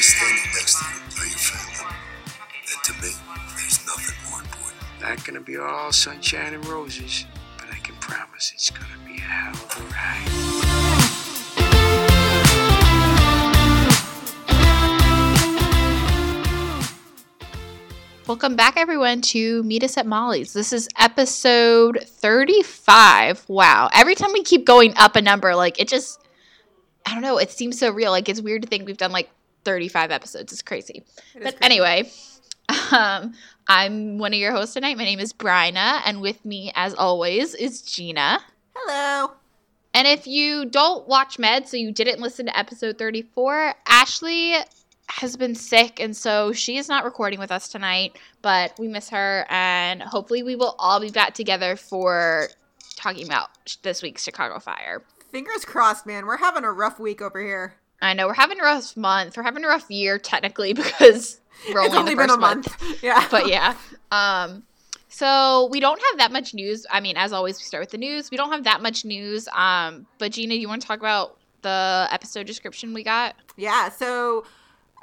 is standing next to you are your family. And to me, there's nothing more important. Not gonna be all sunshine and roses, but I can promise it's gonna be a hell of a ride. Welcome back, everyone, to Meet Us at Molly's. This is episode 35. Wow. Every time we keep going up a number, like it just, I don't know, it seems so real. Like it's weird to think we've done like 35 episodes. It's crazy. but anyway, um, I'm one of your hosts tonight. My name is Bryna, and with me, as always, is Gina. Hello. And if you don't watch Med, so you didn't listen to episode 34, Ashley has been sick, and so she is not recording with us tonight, but we miss her, and hopefully we will all be back together for talking about this week's Chicago Fire. Fingers crossed, man. We're having a rough week over here. I know we're having a rough month. We're having a rough year, technically, because we're only, only been a month. Yeah. but yeah. Um, so we don't have that much news. I mean, as always, we start with the news. We don't have that much news. Um, but Gina, you want to talk about the episode description we got? Yeah, so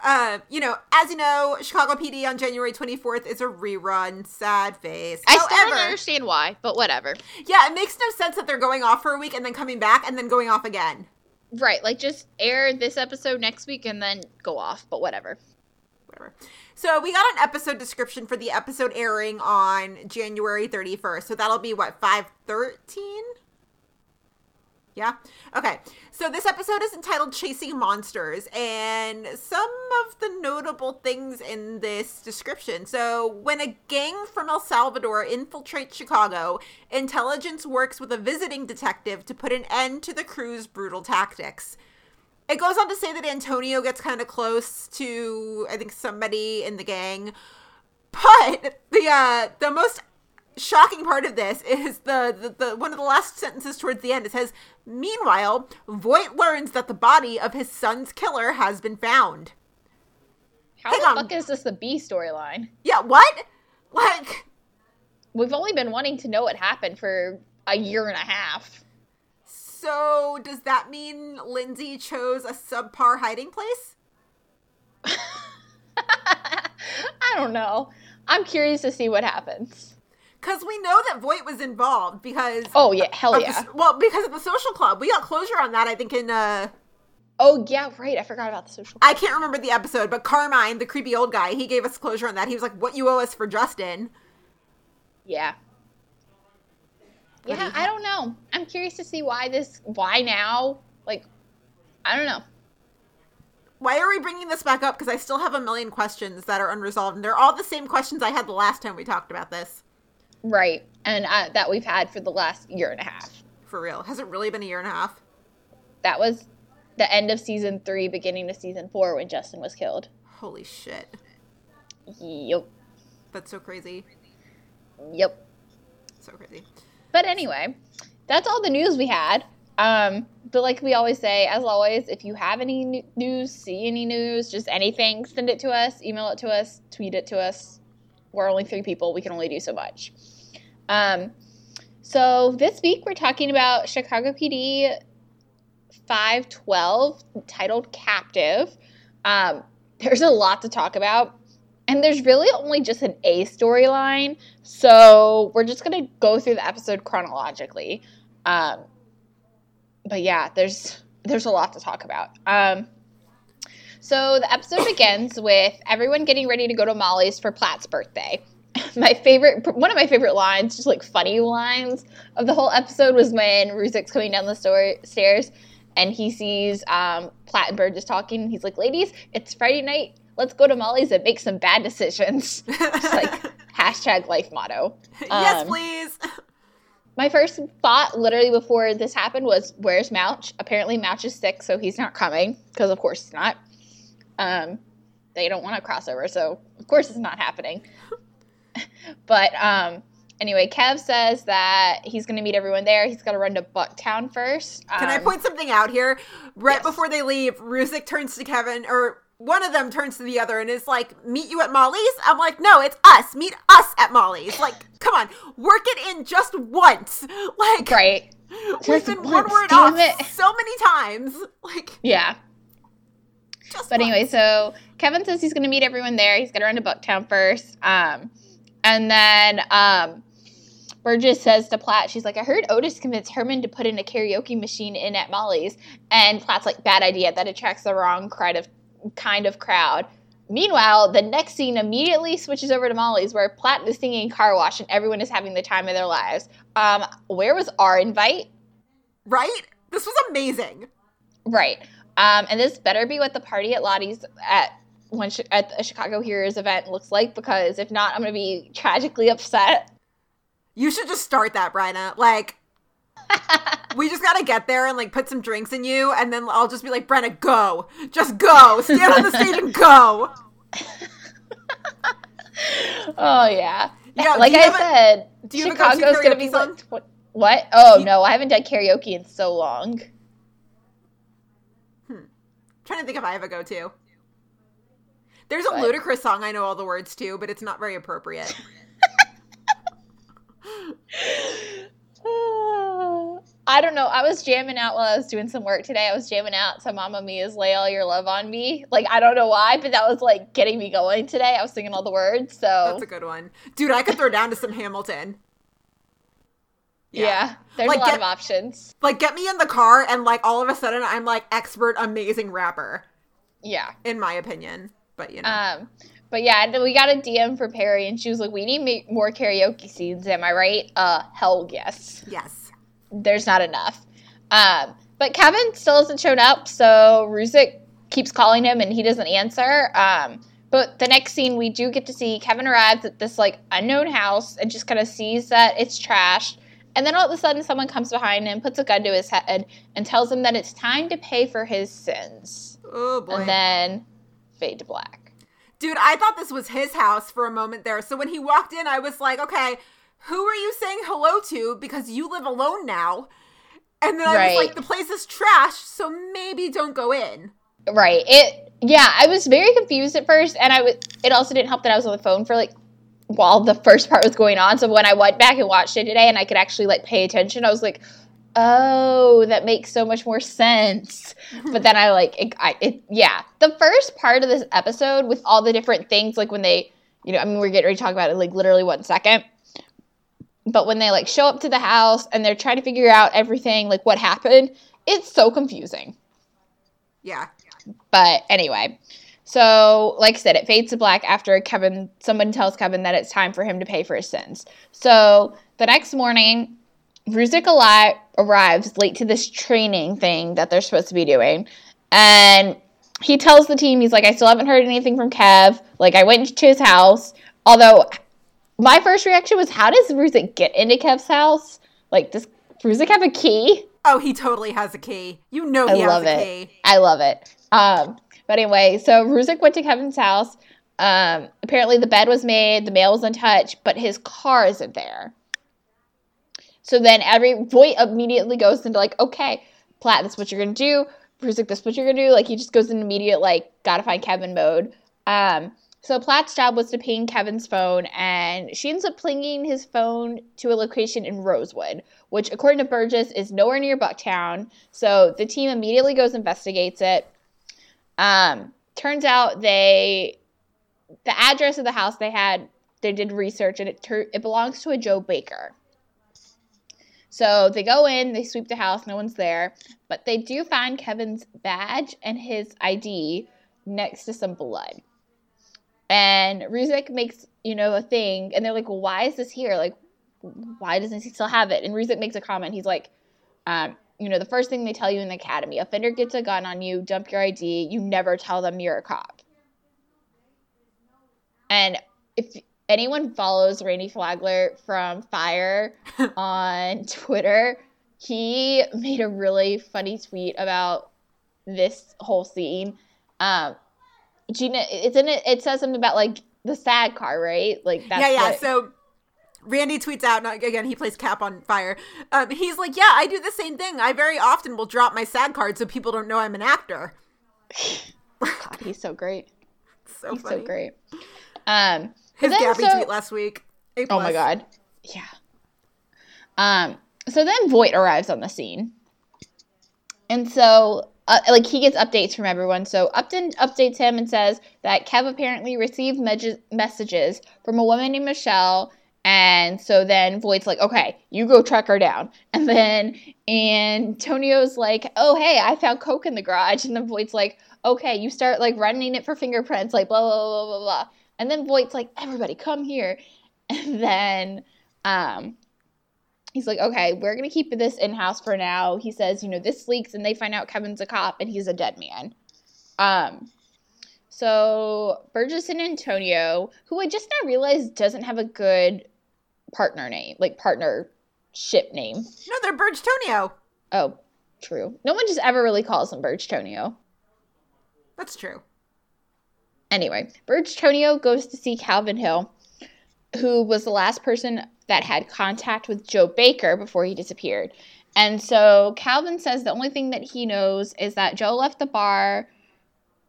uh, you know, as you know, Chicago PD on January 24th is a rerun. Sad face. I still don't understand why, but whatever. yeah, it makes no sense that they're going off for a week and then coming back and then going off again. Right, like just air this episode next week and then go off, but whatever. Whatever. So we got an episode description for the episode airing on January 31st. So that'll be what 513? Yeah. Okay. So this episode is entitled Chasing Monsters and some of the notable things in this description. So when a gang from El Salvador infiltrates Chicago, intelligence works with a visiting detective to put an end to the crew's brutal tactics. It goes on to say that Antonio gets kind of close to I think somebody in the gang. But the uh the most shocking part of this is the, the, the one of the last sentences towards the end. It says, "Meanwhile, Voight learns that the body of his son's killer has been found." How Hang the on. fuck is this the B storyline? Yeah, what? Like, We've only been wanting to know what happened for a year and a half. so does that mean Lindsay chose a subpar hiding place? I don't know. I'm curious to see what happens. Because we know that Voight was involved because Oh yeah, hell of the- yeah. well, because of the social club. We got closure on that. I think in uh, Oh yeah, right. I forgot about the social. Club. I can't remember the episode, but Carmine, the creepy old guy, he gave us closure on that. He was like, "What you owe us for Justin." Yeah. Yeah, I don't know. I'm curious to see why this, why now? Like, I don't know. Why are we bringing this back up? Because I still have a million questions that are unresolved, and they're all the same questions I had the last time we talked about this. Right. And uh, that we've had for the last year and a half. For real, has it really been a year and a half? That was the end of season three, beginning of season four when Justin was killed. Holy shit, Yep. that's so crazy, Yep. so crazy. But anyway, that's all the news we had. Um, but like we always say, as always, if you have any news, see any news, just anything, send it to us, email it to us, tweet it to us. We're only three people; we can only do so much. Um, so this week we're talking about Chicago PD 512, titled "Captive." Um, there's a lot to talk about, and there's really only just an A storyline. So we're just gonna go through the episode chronologically. Um, but yeah, there's there's a lot to talk about. Um, so the episode begins with everyone getting ready to go to Molly's for Platt's birthday. My favorite, one of my favorite lines, just like funny lines of the whole episode, was when Ruzek's coming down the store, stairs and he sees um, Platt and Burgess talking. And he's like, "Ladies, it's Friday night. Let's go to Molly's and make some bad decisions." It's like hashtag life motto. yes, Um, please. My first thought, literally before this happened, was, "Where's Mouch?" Apparently, Mouch is sick, so he's not coming. Because of course he's not. Um, they don't want a crossover, so of course it's not happening. but um, anyway, Kev says that he's going to meet everyone there. He's got to run to Bucktown first. Can I Um, point something out here? Right yes. before they leave, Ruzek turns to Kevin, or one of them turns to the other and is like, "Meet you at Molly's." I'm like, "No, it's us. Meet us at Molly's." Like, come on, work it in just once. Like, Right. we've Just been one word off it. so many times. Like, Yeah. Just But anyway, so Kevin says he's going to meet everyone there. He's going to run to Bucktown first. Um, and then um, Burgess says to Platt, she's like, I heard Otis convinced Herman to put in a karaoke machine in at Molly's. And Platt's like, bad idea. That attracts the wrong kind of, kind of crowd. Meanwhile, the next scene immediately switches over to Molly's, where Platt is singing Car Wash and everyone is having the time of their lives. Um, where was our invite? Right? This was amazing. Right. Um, and this better be what the party at Lottie's at when at a Chicago Heroes event looks like, because if not, I'm gonna be tragically upset. You should just start that, Brenna. Like, we just gotta get there and like put some drinks in you, and then I'll just be like, Brenna, go, just go, stand on the stage and go. oh yeah, Yeah, like I said, do you have a Chicago's gonna be song? like tw- what? Oh you- no, I haven't done karaoke in so long. Trying to think if I have a go-to. There's a What? Ludacris song I know all the words to, but it's not very appropriate. I don't know. I was jamming out while I was doing some work today. I was jamming out to Mamma Mia's "Lay All Your Love on Me." Like I don't know why, but that was like getting me going today. I was singing all the words. So That's a good one, dude. I could throw down to some Hamilton. Yeah. there's Like, a lot get- of options. Like, get me in the car, and like all of a sudden, I'm like expert, amazing rapper, Yeah. in my opinion. But you know, Um, but yeah, and we got a DM for Perry, and she was like, "We need more karaoke scenes." Am I right? Uh, hell yes. yes. There's not enough. Um, but Kevin still hasn't shown up, so Ruzek keeps calling him, and he doesn't answer. Um, but the next scene, we do get to see Kevin arrives at this like unknown house and just kind of sees that it's trashed. And then all of a sudden, someone comes behind him, puts a gun to his head, and tells him that it's time to pay for his sins. Oh boy. And then fade to black. Dude, I thought this was his house for a moment there. So when he walked in, I was like, okay, who are you saying hello to? Because you live alone now. And then I Right. was like, the place is trash, so maybe don't go in. Right. It. Yeah, I was very confused at first, and I was. It also didn't help that I was on the phone for like while the first part was going on. So when I went back and watched it today, and I could actually like pay attention, I was like, "Oh, that makes so much more sense." But then I like, it, I, it. Yeah, the first part of this episode with all the different things, like when they, you know, I mean, we're getting ready to talk about it like literally one second. But when they like show up to the house and they're trying to figure out everything, like what happened, it's so confusing. Yeah. But anyway, so like I said, it fades to black after Kevin. Someone tells Kevin that it's time for him to pay for his sins. So the next morning, Ruzek arrives late to this training thing that they're supposed to be doing, and he tells the team, he's like, "I still haven't heard anything from Kev. Like, I went to his house. Although, my first reaction was, how does Ruzek get into Kev's house? Like, does Ruzek have a key?" Oh, he totally has a key. You know I he has love a it. key. I love it. Um, but anyway, so Ruzek went to Kevin's house. Um, apparently the bed was made, the mail was untouched, but his car isn't there. So then every Voight immediately goes into like, okay, Platt, this is what you're gonna do. Ruzek, this is what you're gonna do. Like he just goes in immediate like gotta find Kevin mode. Um, so Platt's job was to ping Kevin's phone, and she ends up pinging his phone to a location in Rosewood, which, according to Burgess, is nowhere near Bucktown. So the team immediately goes investigates it. Um, turns out they, the address of the house they had, they did research, and it tur- it belongs to a Joe Baker. So they go in, they sweep the house, no one's there, but they do find Kevin's badge and his ID next to some blood. And Ruzek makes, you know, a thing, and they're like, well, why is this here? Like, why doesn't he still have it? And Ruzek makes a comment. He's like, um, you know, the first thing they tell you in the academy, offender gets a gun on you, dump your ID, you never tell them you're a cop. And if anyone follows Randy Flagler from Fire on Twitter, he made a really funny tweet about this whole scene. Um, Gina, it's in it. It says something about like the sad car, right? Like that's yeah, yeah. what- So Randy tweets out, not, again, he plays Cap on Fire. Um, he's like, yeah, I do the same thing. I very often will drop my SAG card so people don't know I'm an actor. God, he's so great. So He's funny. so great. Um, His Gabby so- tweet last week. Oh my god. Yeah. Um so then Voight arrives on the scene. And so uh, like he gets updates from everyone. So Upton updates him and says that Kev apparently received me- messages from a woman named Michelle. And so then Voight's like, okay, you go track her down. And then Antonio's like, oh, hey, I found Coke in the garage. And then Voight's like, okay, you start like running it for fingerprints, like blah, blah, blah, blah, blah. And then Voight's like, everybody come here. And then um, he's like, okay, we're going to keep this in house for now. He says, you know, this leaks and they find out Kevin's a cop and he's a dead man. Um, so Burgess and Antonio, who I just now realized doesn't have a good partner name, like partnership name. No, they're Burge-tonio. Oh, true. No one just ever really calls him Burge-tonio. That's true. Anyway, Burge-tonio goes to see Calvin Hill who was the last person that had contact with Joe Baker before he disappeared. And so Calvin says the only thing that he knows is that Joe left the bar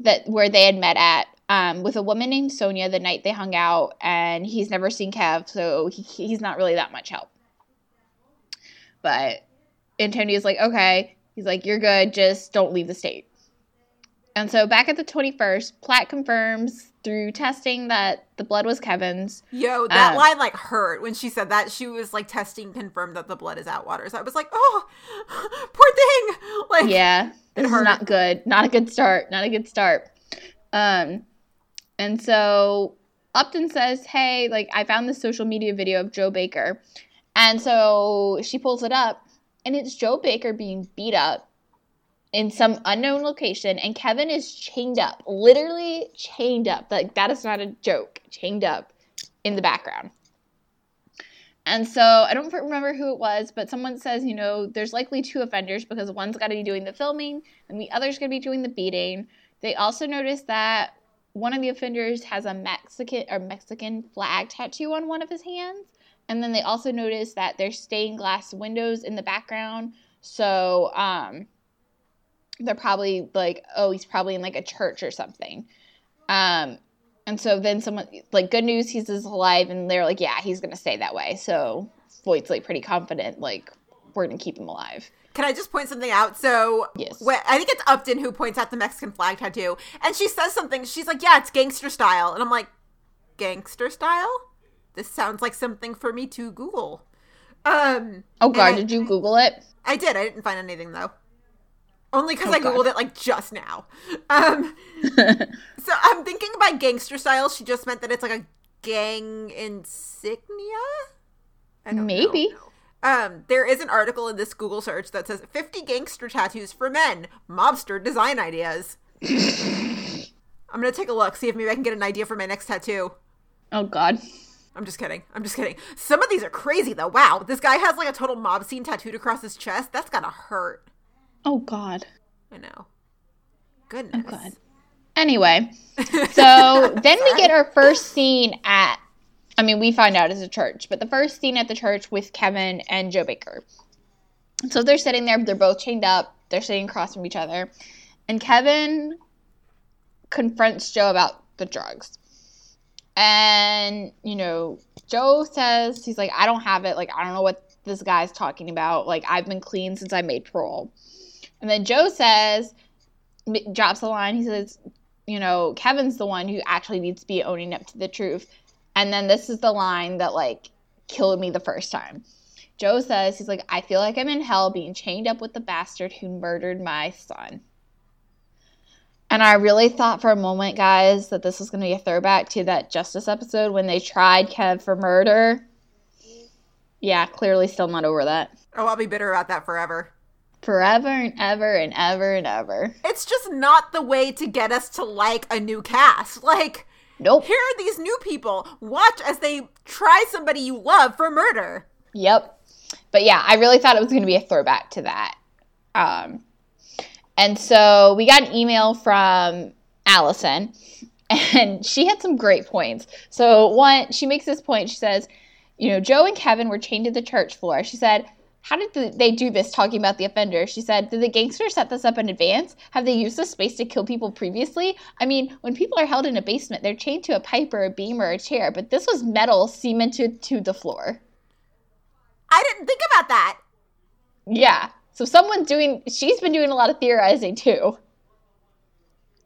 that where they had met at um, with a woman named Sonia the night they hung out, and he's never seen Kev, so he, he's not really that much help. But Antonio's like, okay. He's like, you're good, just don't leave the state. And so back at the 21st, Platt confirms through testing that the blood was Kevin's. Yo, that uh, line like hurt when she said that. She was like testing confirmed that the blood is Atwater's. So I was like, oh, poor thing. Like, yeah, this is not good. Not a good start. Not a good start. Um, and so Upton says, hey, like I found this social media video of Joe Baker, and so she pulls it up, and it's Joe Baker being beat up in some unknown location and Kevin is chained up, literally chained up. Like that is not a joke, chained up in the background. And so I don't remember who it was, but someone says, you know, there's likely two offenders because one's got to be doing the filming and the other's going to be doing the beating. They also noticed that one of the offenders has a Mexican or Mexican flag tattoo on one of his hands. And then they also notice that there's stained glass windows in the background. So, um, they're probably like, oh, he's probably in like a church or something. Um, and so then someone like, good news, he's alive, and they're like, yeah, he's gonna stay that way. So Voight's like pretty confident, like we're gonna keep him alive. Can I just point something out? So, yes. I think it's Upton who points out the Mexican flag tattoo, and she says something. She's like, "Yeah, it's gangster style," and I'm like, "Gangster style? This sounds like something for me to Google." Um. Oh God, I, did you Google it? I did. I didn't find anything though. Only because oh, I googled God. it like just now. Um, so I'm thinking by gangster style, she just meant that it's like a gang insignia. Maybe. Know. Um, there is an article in this Google search that says 50 gangster tattoos for men, mobster design ideas. I'm gonna take a look, see if maybe I can get an idea for my next tattoo. Oh God. I'm just kidding. I'm just kidding. Some of these are crazy though. Wow, this guy has like a total mob scene tattooed across his chest. That's gotta hurt. Oh God. I know. Goodness. Oh God. Anyway, so then we get our first scene at. I mean, we find out it's a church, but the first scene at the church with Kevin and Joe Baker. So they're sitting there. They're both chained up. They're sitting across from each other, and Kevin confronts Joe about the drugs. And, you know, Joe says, he's like, I don't have it. Like, I don't know what this guy's talking about. Like, I've been clean since I made parole. And then Joe says, drops a line. He says, you know, Kevin's the one who actually needs to be owning up to the truth. And then this is the line that like killed me the first time. Joe says, he's like, I feel like I'm in hell being chained up with the bastard who murdered my son. And I really thought for a moment, guys, that this was going to be a throwback to that Justice episode when they tried Kev for murder. Yeah, clearly still not over that. Oh, I'll be bitter about that forever forever and ever and ever and ever. It's just not the way to get us to like a new cast. Like, nope. Here are these new people. Watch as they try somebody you love for murder. Yep. But yeah, I really thought it was going to be a throwback to that. Um, and so we got an email from Allison, and she had some great points. So, one, she makes this point. She says, You know, Joe and Kevin were chained to the church floor. She said, how did they do this talking about the offender? She said, Did the gangster set this up in advance? Have they used this space to kill people previously? I mean, when people are held in a basement, they're chained to a pipe or a beam or a chair, but this was metal cemented to the floor. I didn't think about that. Yeah. So someone's doing. She's been doing a lot of theorizing too,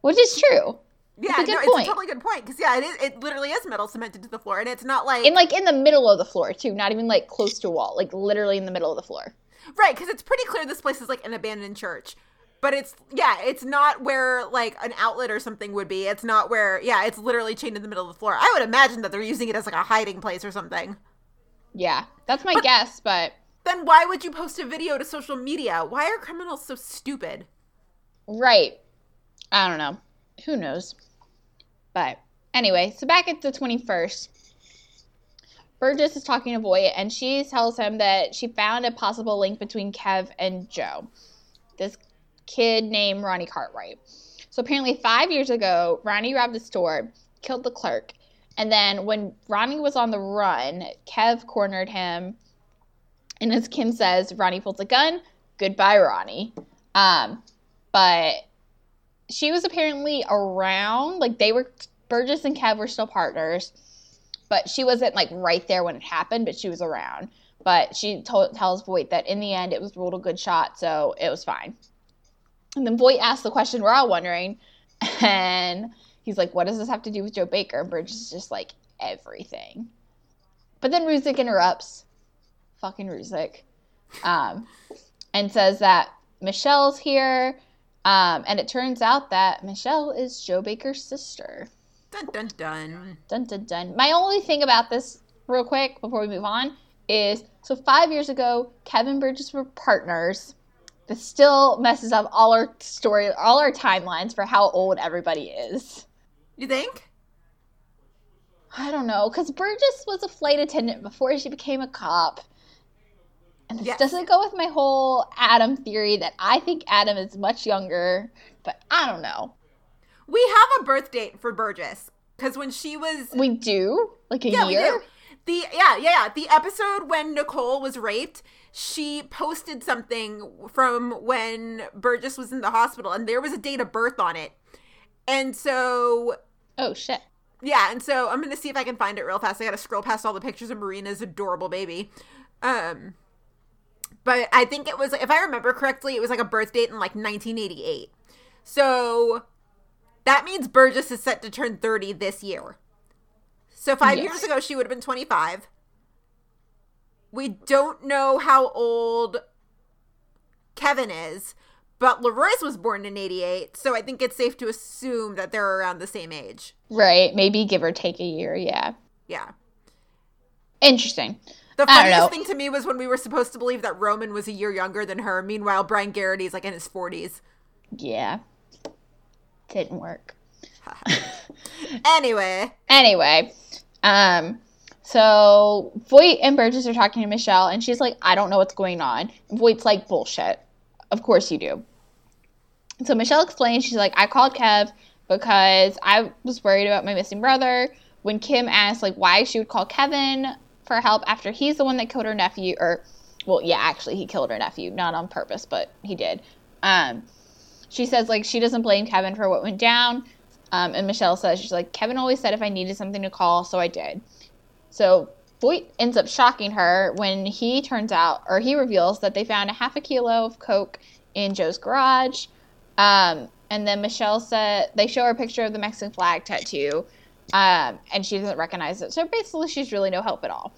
which is true. Yeah, a good no, point. it's a totally good point because yeah, it is. It literally is metal cemented to the floor, and it's not like in like in the middle of the floor too, not even like close to a wall, like literally in the middle of the floor. right because it's pretty clear this place is like an abandoned church. But it's yeah, it's not where like an outlet or something would be. It's not where yeah, it's literally chained in the middle of the floor. I would imagine that they're using it as like a hiding place or something. Yeah, that's my guess, but Then why would you post a video to social media? Why are criminals so stupid? right. I don't know. Who knows? But anyway, so back at the 21st, Burgess is talking to Voight, and she tells him that she found a possible link between Kev and Joe, this kid named Ronnie Cartwright. So apparently, five years ago, Ronnie robbed a store, killed the clerk, and then when Ronnie was on the run, Kev cornered him. And as Kim says, Ronnie pulls a gun. Goodbye, Ronnie. Um, but she was apparently around. Like they were, Burgess and Kev were still partners, but she wasn't like right there when it happened. But she was around. But she told, tells Voight that in the end it was ruled a good shot, so it was fine. And then Voight asked the question we're all wondering, and he's like, "What does this have to do with Joe Baker?" And Burgess is just like, "Everything." But then Ruzek interrupts, fucking Ruzek, um, and says that Michelle's here. Um, and it turns out that Michelle is Joe Baker's sister. Dun dun dun. Dun dun dun. My only thing about this, real quick, before we move on, is so five years ago, Kevin Burgess were partners. This still messes up all our story, all our timelines for how old everybody is. You think? I don't know, because Burgess was a flight attendant before she became a cop. And this Yes. doesn't go with my whole Adam theory that I think Adam is much younger, but I don't know. We have a birth date for Burgess because when she was We do? Like a yeah, year? The yeah, yeah, yeah. The episode when Nicole was raped, she posted something from when Burgess was in the hospital, and there was a date of birth on it. And so Oh, shit. yeah, and so I'm gonna see if I can find it real fast. I gotta scroll past all the pictures of Marina's adorable baby. Um but I think it was if I remember correctly, it was like a birth date in like 1988. So that means Burgess is set to turn 30 this year. So five Yes. years ago she would have been 25. We don't know how old Kevin is, but LaRoyce was born in 88, so I think it's safe to assume that they're around the same age. Right. Maybe give or take a year. Yeah. Yeah. Interesting. The funniest thing to me was when we were supposed to believe that Roman was a year younger than her. Meanwhile, Brian Geraghty's like in his 40s. Yeah. Didn't work. Anyway, Anyway, um, so Voight and Burgess are talking to Michelle, and she's like, I don't know what's going on. And Voight's like, bullshit. Of course you do. So Michelle explains, she's like, I called Kev because I was worried about my missing brother. When Kim asked, like, why she would call Kevin for help after he's the one that killed her nephew, or, well, yeah, actually, he killed her nephew, not on purpose, but he did. Um, she says, like, she doesn't blame Kevin for what went down. Um, and Michelle says, she's like, Kevin always said if I needed something to call, so I did. So Voight ends up shocking her when he turns out, or he reveals that they found a half a kilo of coke in Joe's garage. Um, and then Michelle said they show her a picture of the Mexican flag tattoo, um, and she doesn't recognize it. So basically, she's really no help at all.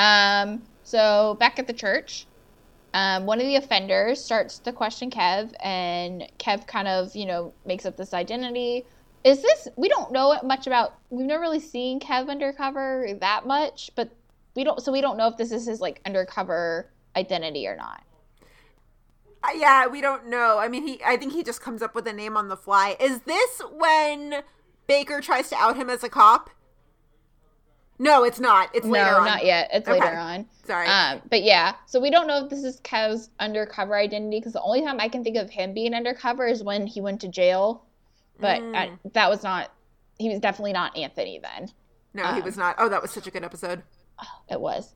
Um, so back at the church, um, one of the offenders starts to question Kev, and Kev kind of, you know, makes up this identity. Is this, we don't know much about, we've never really seen Kev undercover that much, but we don't, so we don't know if this is his, like, undercover identity or not. Uh, yeah, we don't know. I mean, he. I think he just comes up with a name on the fly. Is this when Baker tries to out him as a cop? No, it's not. It's later no, on. not yet. It's Okay. later on. Sorry. Um, but yeah, so we don't know if this is Kev's undercover identity because the only time I can think of him being undercover is when he went to jail. But Mm. uh, that was not. He was definitely not Anthony then. no, he um, was not. Oh, that was such a good episode. It was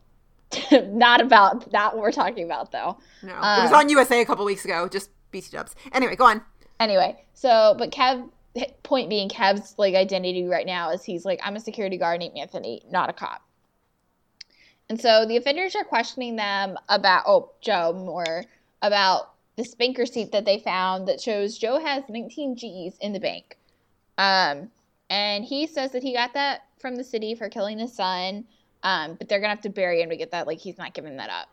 not about that. What we're talking about though. No, it Uh, was on USA a couple weeks ago. Just BT Dubs. Anyway, go on. Anyway, so but Kev. Point being, Kev's like identity right now is he's like I'm a security guard named Anthony, not a cop. And so the offenders are questioning them about, oh, Joe more, about this bank receipt that they found that shows Joe has 19 G's in the bank. Um, and he says that he got that from the city for killing his son, um, but they're going to have to bury him to get that. Like, he's not giving that up.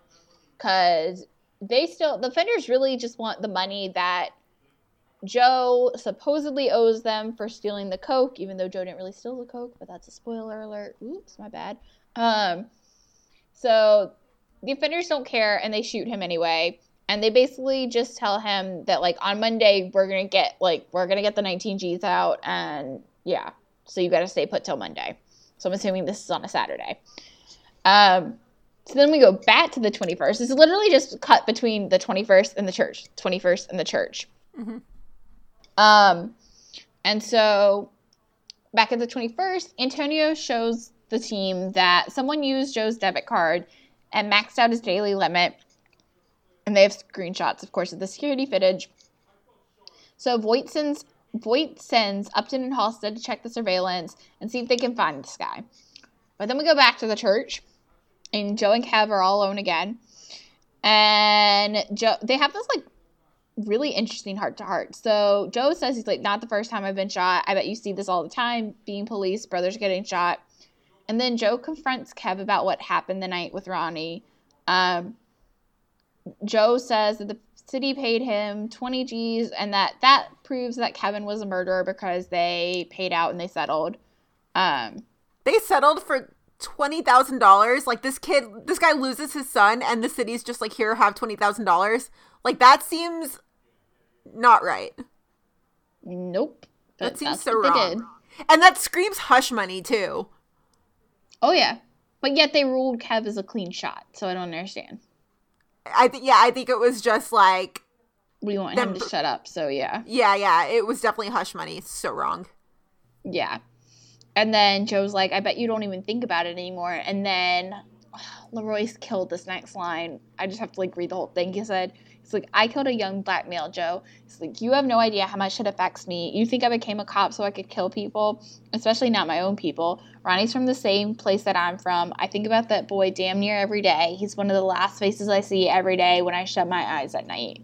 Because they still, the offenders really just want the money that Joe supposedly owes them for stealing the Coke, even though Joe didn't really steal the Coke, but that's a spoiler alert. Oops, my bad. Um, so the offenders don't care and they shoot him anyway. And they basically just tell him that like on Monday we're gonna get like we're gonna get the 19 G's out and yeah, so you gotta stay put till Monday. So I'm assuming this is on a Saturday. Um, so then we go back to the 21st. It's literally just cut between the 21st and the church, 21st and the church. Um, and so back at the 21st, Antonio shows the team that someone used Joe's debit card and maxed out his daily limit. And they have screenshots, of course, of the security footage. So Voight sends, Voight sends Upton and Halstead to check the surveillance and see if they can find this guy. But then we go back to the church, and Joe and Kev are all alone again. And Joe, they have this like really interesting heart to heart. So Joe says he's like, not the first time I've been shot. I bet you see this all the time. Being police, brothers getting shot. And then Joe confronts Kev about what happened the night with Ronnie. Um, Joe says that the city paid him 20 G's and that that proves that Kevin was a murderer because they paid out and they settled. Um, They settled for twenty thousand dollars. Like this kid, this guy loses his son, and the city's just like, here, have twenty thousand dollars. Like that seems not right. nope. That seems so what they wrong. did. And that screams hush money too. Oh, yeah. But yet they ruled Kev as a clean shot. So I don't understand. I think yeah, I think it was just like We want Them him to shut up. So yeah. yeah, yeah, it was definitely hush money. So wrong. Yeah. And then Joe's like, I bet you don't even think about it anymore. And then LaRoyce killed this next line. I just have to like read the whole thing. He said, He's like, I killed a young black male, Joe. He's like, You have no idea how much it affects me. You think I became a cop so I could kill people, especially not my own people. Ronnie's from the same place that I'm from. I think about that boy damn near every day. He's one of the last faces I see every day when I shut my eyes at night.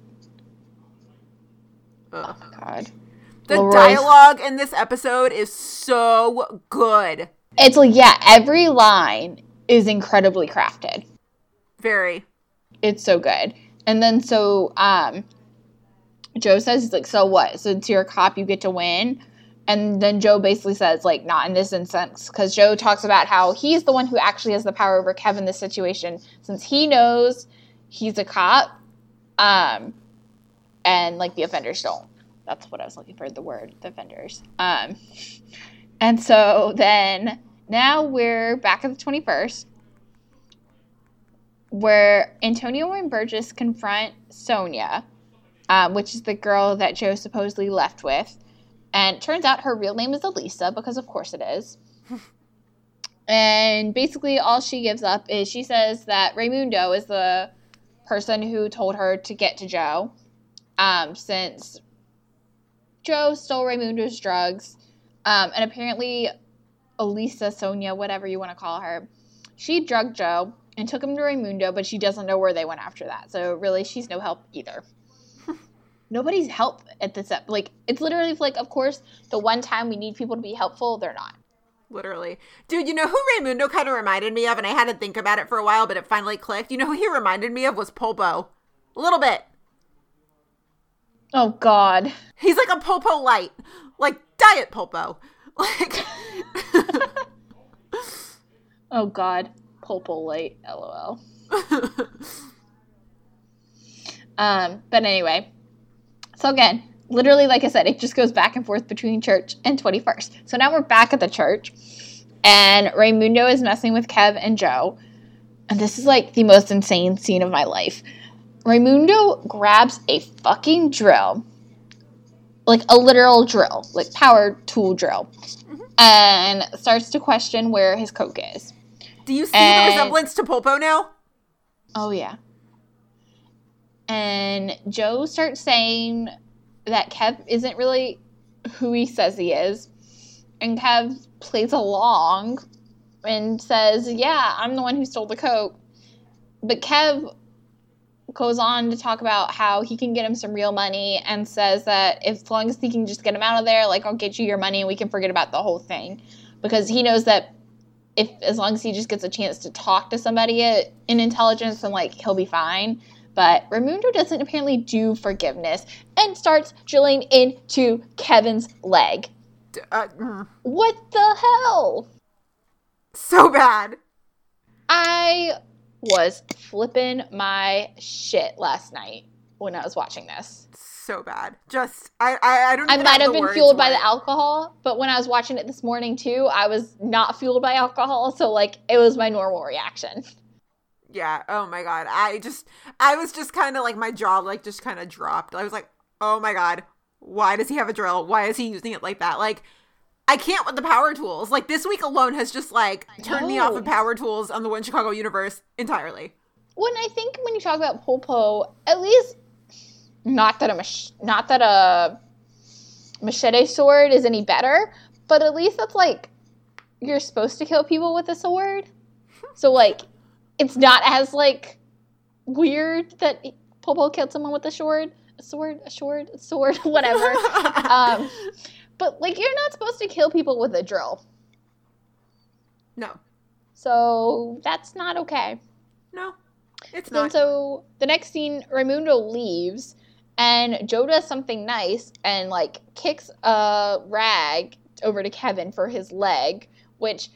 Ugh. Oh my god. The LaRoyce- dialogue in this episode is so good. It's like, yeah, every line is incredibly crafted. Very. it's so good. And then so um Joe says he's like, so what? Since you're a cop, you get to win. And then Joe basically says, like, not in this instance, because Joe talks about how he's the one who actually has the power over Kevin in this situation, since he knows he's a cop, um, and like the offenders don't. That's what I was looking for, the word, the offenders. Um, and so then now we're back at the 21st where Antonio and Burgess confront Sonia, um, which is the girl that Joe supposedly left with. And it turns out her real name is Elisa, because of course it is. and basically, all she gives up is she says that Raymundo is the person who told her to get to Joe, um, since Joe stole Raymundo's drugs. Um, and apparently, Elisa, Sonia, whatever you want to call her, she drugged Joe and took him to Raymundo, but she doesn't know where they went after that. So really, she's no help either. Nobody's help at this ep- like it's literally like of course the one time we need people to be helpful they're not. Literally. Dude, you know who Raymundo kind of reminded me of? And I had to think about it for a while, but it finally clicked. You know who he reminded me of was Pulpo. A little bit. Oh God. He's like a Pulpo light. Like diet Pulpo. Like Oh God. Pulpo late. LOL. Um, but anyway, so again, literally, like I said, it just goes back and forth between church and 21st. So now we're back at the church, and Raymundo is messing with Kev and Joe. And this is like the most insane scene of my life. Raymundo grabs a fucking drill, like a literal drill, like power tool drill, and starts to question where his coke is. Do you see And- the resemblance to Pulpo now? Oh yeah. And Joe starts saying that Kev isn't really who he says he is. And Kev plays along and says, "Yeah, I'm the one who stole the coat." But Kev goes on to talk about how he can get him some real money and says that as long as he can just get him out of there, like I'll get you your money and we can forget about the whole thing. Because he knows that if as long as he just gets a chance to talk to somebody in intelligence, then like he'll be fine. But Raimundo doesn't apparently do forgiveness and starts drilling into Kevin's leg. Uh, mm, What the hell? so bad. I was flipping my shit last night when I was watching this. So bad. Just I I, I don't. I might have have been fueled by it. the alcohol, but when I was watching it this morning too, I was not fueled by alcohol, so like it was my normal reaction. Yeah. Oh my god. I just I was just kind of like my jaw like just kind of dropped. I was like, "Oh my god. Why does he have a drill? Why is he using it like that?" Like I can't with the power tools. Like this week alone has just like turned me off of power tools on the One Chicago universe entirely. When I think when you talk about Popo, at least not that a mach- not that a machete sword is any better, but at least that's like you're supposed to kill people with a sword. So like it's not as like weird that Popo killed someone with a sword, a sword, a sword, a sword, whatever. um, but like you're not supposed to kill people with a drill. no. So that's not okay. No. It's not. so the next scene, Raimundo leaves, and Joe does something nice and like kicks a rag over to Kevin for his leg, which,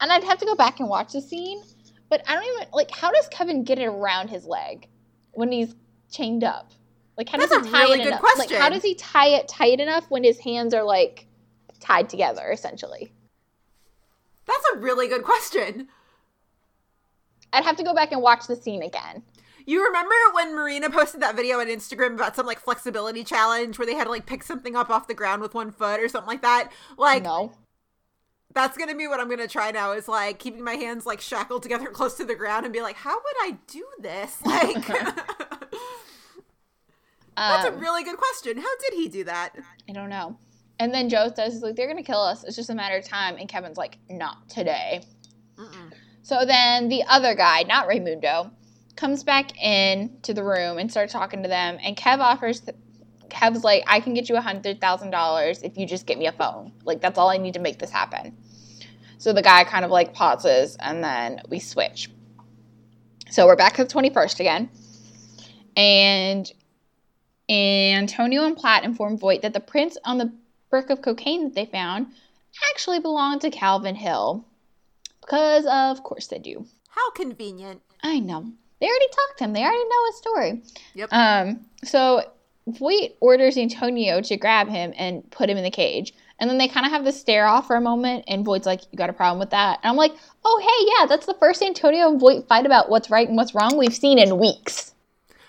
and I'd have to go back and watch the scene, but I don't even like how does Kevin get it around his leg when he's chained up? Like how That's does he tie really it good enough? Like how does he tie it tight enough when his hands are like tied together essentially? That's a really good question. I'd have to go back and watch the scene again. You remember when Marina posted that video on Instagram about some like flexibility challenge where they had to like pick something up off the ground with one foot or something like that? Like no. that's gonna be what I'm gonna try now is like keeping my hands like shackled together close to the ground and be like, how would I do this? Like that's a Um, really good question. How did he do that? I don't know. And then Joe says, he's like, they're going to kill us. It's just a matter of time. And Kevin's like, not today. Mm-mm. So then the other guy, not Raimundo, comes back in to the room and starts talking to them. And Kev offers, Kev's like, I can get you a $100,000 if you just get me a phone. Like, that's all I need to make this happen. So the guy kind of like pauses and then we switch. So we're back to the 21st again. And Antonio and Platt inform Voight that the prints on the brick of cocaine that they found actually belong to Calvin Hill. Because of course they do. How convenient. I know. They already talked to him. They already know his story. Yep. Um, so Voight orders Antonio to grab him and put him in the cage. And then they kind of have this stare off for a moment, and Voight's like, You got a problem with that? And I'm like, Oh, hey, yeah, that's the first Antonio and Voight fight about what's right and what's wrong we've seen in weeks.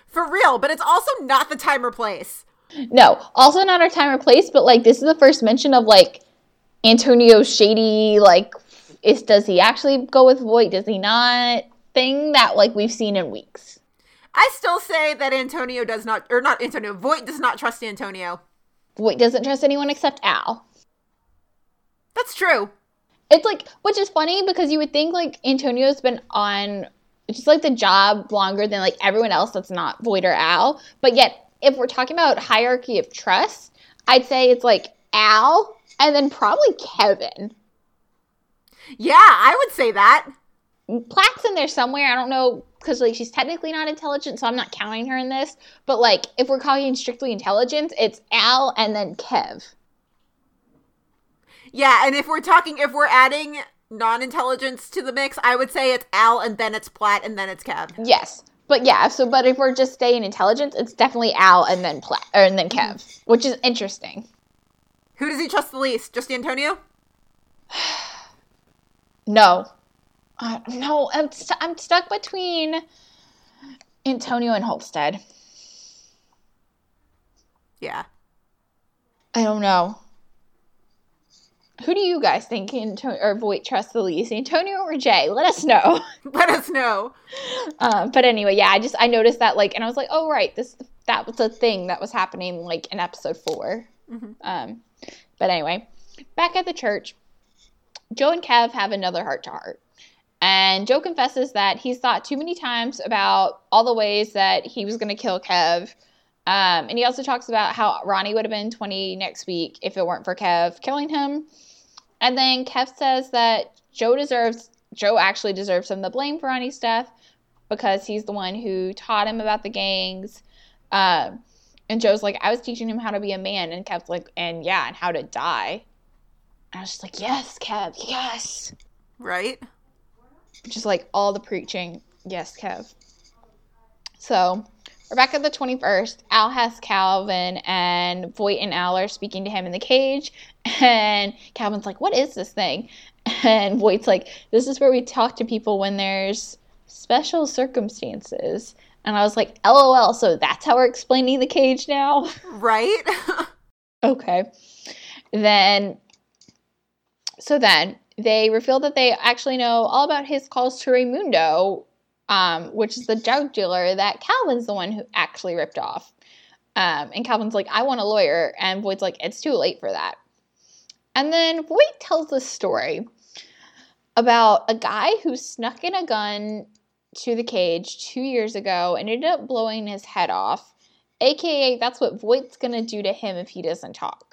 For real, but it's also not the time or place. No, also not our time or place, but like this is the first mention of like Antonio's shady, like, is does he actually go with Voight? Does he not? Thing that like we've seen in weeks. I still say that Antonio does not, or not Antonio, Voight does not trust Antonio. Voight doesn't trust anyone except Al. That's true. It's like, which is funny because you would think like Antonio's been on just like the job longer than like everyone else that's not Voight or Al. But yet, if we're talking about hierarchy of trust, I'd say it's like Al and then probably Kevin. Yeah, I would say that. Platt's in there somewhere. I don't know because like she's technically not intelligent, so I'm not counting her in this. But like, if we're calling strictly intelligence, it's Al and then Kev. Yeah, and if we're talking, if we're adding non-intelligence to the mix, I would say it's Al, and then it's Platt, and then it's Kev. Yes. But yeah, so but if we're just staying intelligence, it's definitely Al and then Platt or and then Kev, which is interesting. Who does he trust the least? Just Antonio? No, uh, no, I'm st- I'm stuck between Antonio and Halstead. Yeah. I don't know. Who do you guys think Antonio or Voight trusts the least, Antonio or Jay? Let us know. Let us know. Um, but anyway, yeah, I just I noticed that like, and I was like, oh right, this that was a thing that was happening like in episode 4 Mhm. Um, but anyway, back at the church, Joe and Kev have another heart to heart. And Joe confesses that he's thought too many times about all the ways that he was going to kill Kev. Um, and he also talks about how Ronnie would have been 20 next week if it weren't for Kev killing him. And then Kev says that Joe deserves, Joe actually deserves some of the blame for Ronnie's death because he's the one who taught him about the gangs. Um, and Joe's like, I was teaching him how to be a man. And Kev's like, and yeah, and how to die. And I was just like, yes, Kev, yes. Right? Just like all the preaching. Yes, Kev. So we're back at the 21st. Al has Calvin, and Voight and Al are speaking to him in the cage. And Calvin's like, What is this thing? And Voight's like, This is where we talk to people when there's special circumstances. And I was like, LOL, so that's how we're explaining the cage now? Right? Okay. Then, so then they reveal that they actually know all about his calls to Raimundo, um, which is the drug dealer that Calvin's the one who actually ripped off. Um, and Calvin's like, I want a lawyer. And Voight's like, it's too late for that. And then Voight tells this story about a guy who snuck in a gun to the cage two years ago and ended up blowing his head off. AKA, that's what Voight's gonna do to him if he doesn't talk.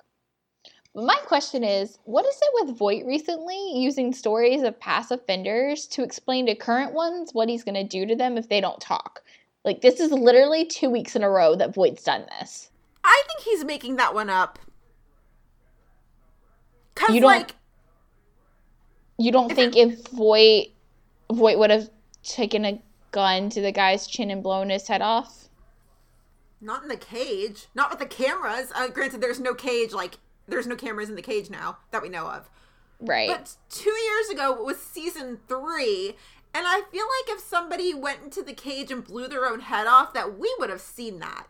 My question is, what is it with Voight recently using stories of past offenders to explain to current ones what he's gonna do to them if they don't talk? Like this is literally two weeks in a row that Voight's done this. I think he's making that one up. Cause You don't- like You don't think if Voight Voight would have taken a gun to the guy's chin and blown his head off? not in the cage, not with the cameras. Uh, granted, there's no cage. Like there's no cameras in the cage now that we know of. Right. But two years ago was season three, and I feel like if somebody went into the cage and blew their own head off, that we would have seen that.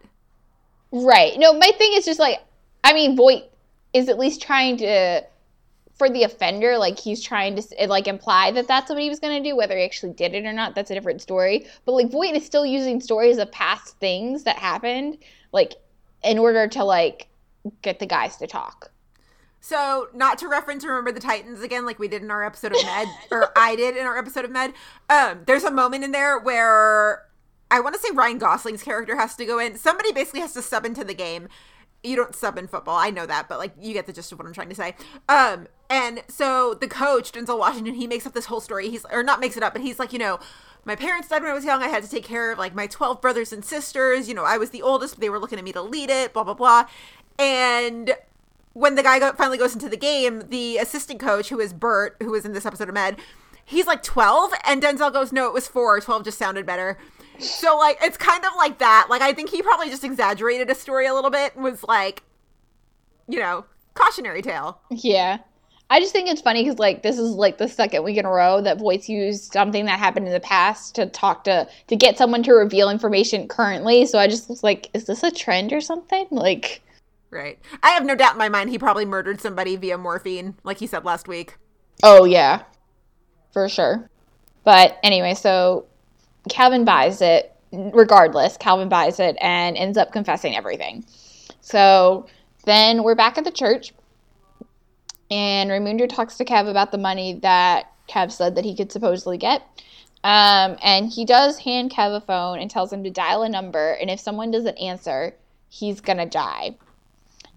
Right. No, my thing is just like, I mean, Voight is at least trying to, for the offender, like he's trying to like imply that that's what he was going to do. Whether he actually did it or not, that's a different story. But like Voight is still using stories of past things that happened, like in order to like get the guys to talk. So, not to reference Remember the Titans again, like we did in our episode of Med, or I did in our episode of Med. Um, there's a moment in there where I want to say Ryan Gosling's character has to go in. Somebody basically has to sub into the game. You don't sub in football, I know that, but like you get the gist of what I'm trying to say. Um, and so the coach Denzel Washington, he makes up this whole story. He's or not makes it up, but he's like, you know, my parents died when I was young. I had to take care of like my 12 brothers and sisters. You know, I was the oldest, but they were looking at me to lead it. Blah blah blah. And when the guy finally goes into the game, the assistant coach, who is Bert, who was in this episode of Med, he's like 12, and Denzel goes, No, it was four. 12 just sounded better. So, like, it's kind of like that. Like, I think he probably just exaggerated a story a little bit and was like, you know, cautionary tale. Yeah. I just think it's funny because like this is like the second week in a row that Voight's used something that happened in the past to talk to to get someone to reveal information currently. So I just was like, is this a trend or something? Like, Right. I have no doubt in my mind he probably murdered somebody via morphine, like he said last week. oh yeah, for sure. But anyway, so Calvin buys it. Regardless, Calvin buys it and ends up confessing everything. So then we're back at the church, and Raimundo talks to Kev about the money that Kev said that he could supposedly get. Um, and he does hand Kev a phone and tells him to dial a number, and if someone doesn't answer, he's gonna die.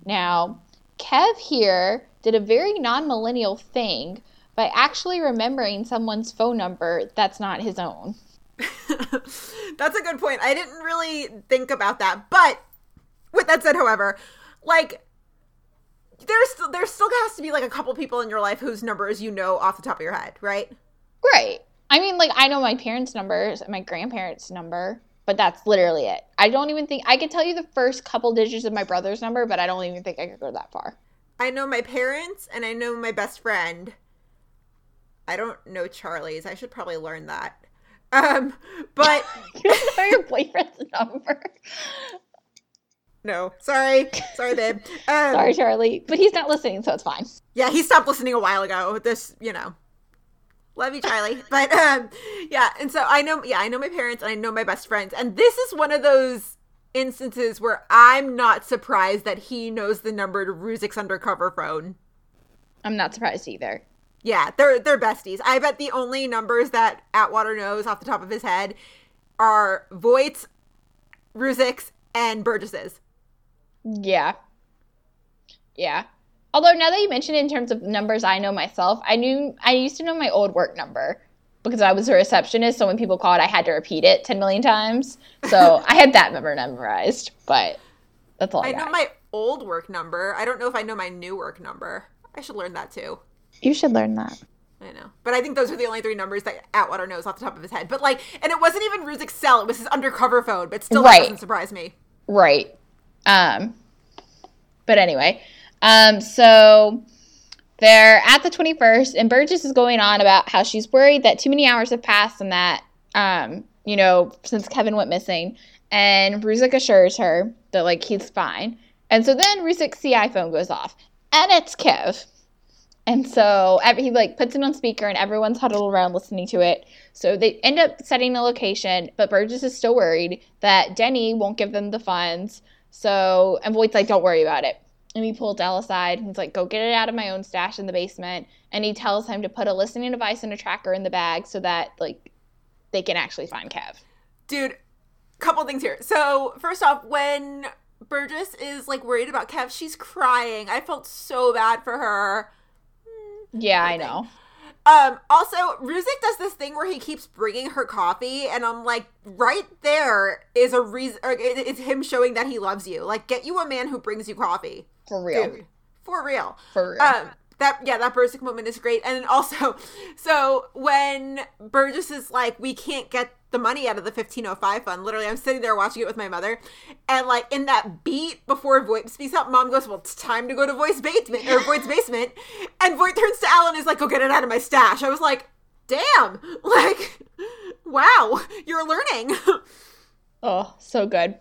Now, Kev here did a very non millennial thing by actually remembering someone's phone number that's not his own. That's a good point. I didn't really think about that. But with that said, however, like there's still there still has to be like a couple people in your life whose numbers you know off the top of your head, right? Right. I mean, like, I know my parents' numbers and my grandparents' number, but that's literally it. I don't even think I could tell you the first couple digits of my brother's number, but I don't even think I could go that far. I know my parents and I know my best friend. I don't know Charlie's. I should probably learn that. Um, but You don't know your boyfriend's number. no, sorry, sorry, babe. Um, Sorry, Charlie, but he's not listening, so it's fine. Yeah, he stopped listening a while ago. This, you know. Love you, Charlie. But um yeah, and so I know yeah, I know my parents and I know my best friends. And this is one of those instances where I'm not surprised that he knows the number to Ruzek's undercover phone. I'm not surprised either. Yeah, they're they're besties. I bet the only numbers that Atwater knows off the top of his head are Voight's, Ruzek's, and Burgess's. Yeah. Yeah. Although now that you mention it in terms of numbers I know myself, I knew I used to know my old work number because I was a receptionist, so when people called I had to repeat it 10 million times. So I had that number memorized, but that's all I, I know my old work number. I don't know if I know my new work number. I should learn that too. you should learn that. I know. But I think those are the only three numbers that Atwater knows off the top of his head. But like and it wasn't even Ruzek's cell, it was his undercover phone, but still Right. doesn't surprise me. Right. Um but anyway, um so they're at the 21st and Burgess is going on about how she's worried that too many hours have passed and that um you know, since Kevin went missing and Ruzek assures her that like he's fine. And so then Ruzek's CI phone goes off and it's Kev. And so every, he like puts it on speaker and everyone's huddled around listening to it. So they end up setting the location, but Burgess is still worried that Denny won't give them the funds. So and Voight's like, "Don't worry about it." And he pulls Dell aside. And he's like, "Go get it out of my own stash in the basement." And he tells him to put a listening device and a tracker in the bag so that like they can actually find Kev. Dude, couple things here. So, first off, when Burgess is like worried about Kev, she's crying. I felt so bad for her. Yeah, I know. Um, also, Ruzek does this thing where he keeps bringing her coffee, and I'm like, right there is a reason. It's him showing that he loves you. Like, get you a man who brings you coffee, For real. dude. For real. For real. Um, that yeah, that Burgess moment is great. And also, so when Burgess is like, we can't get the money out of the 1505 fund. Literally, I'm sitting there watching it with my mother, and like in that beat before Voight speaks up, Mom goes, "Well, it's time to go to Voight's basement or Voight's basement," and Voight turns to Alan and is like, "Go get it out of my stash." I was like, "Damn!" Like, wow, you're learning. Oh, so good.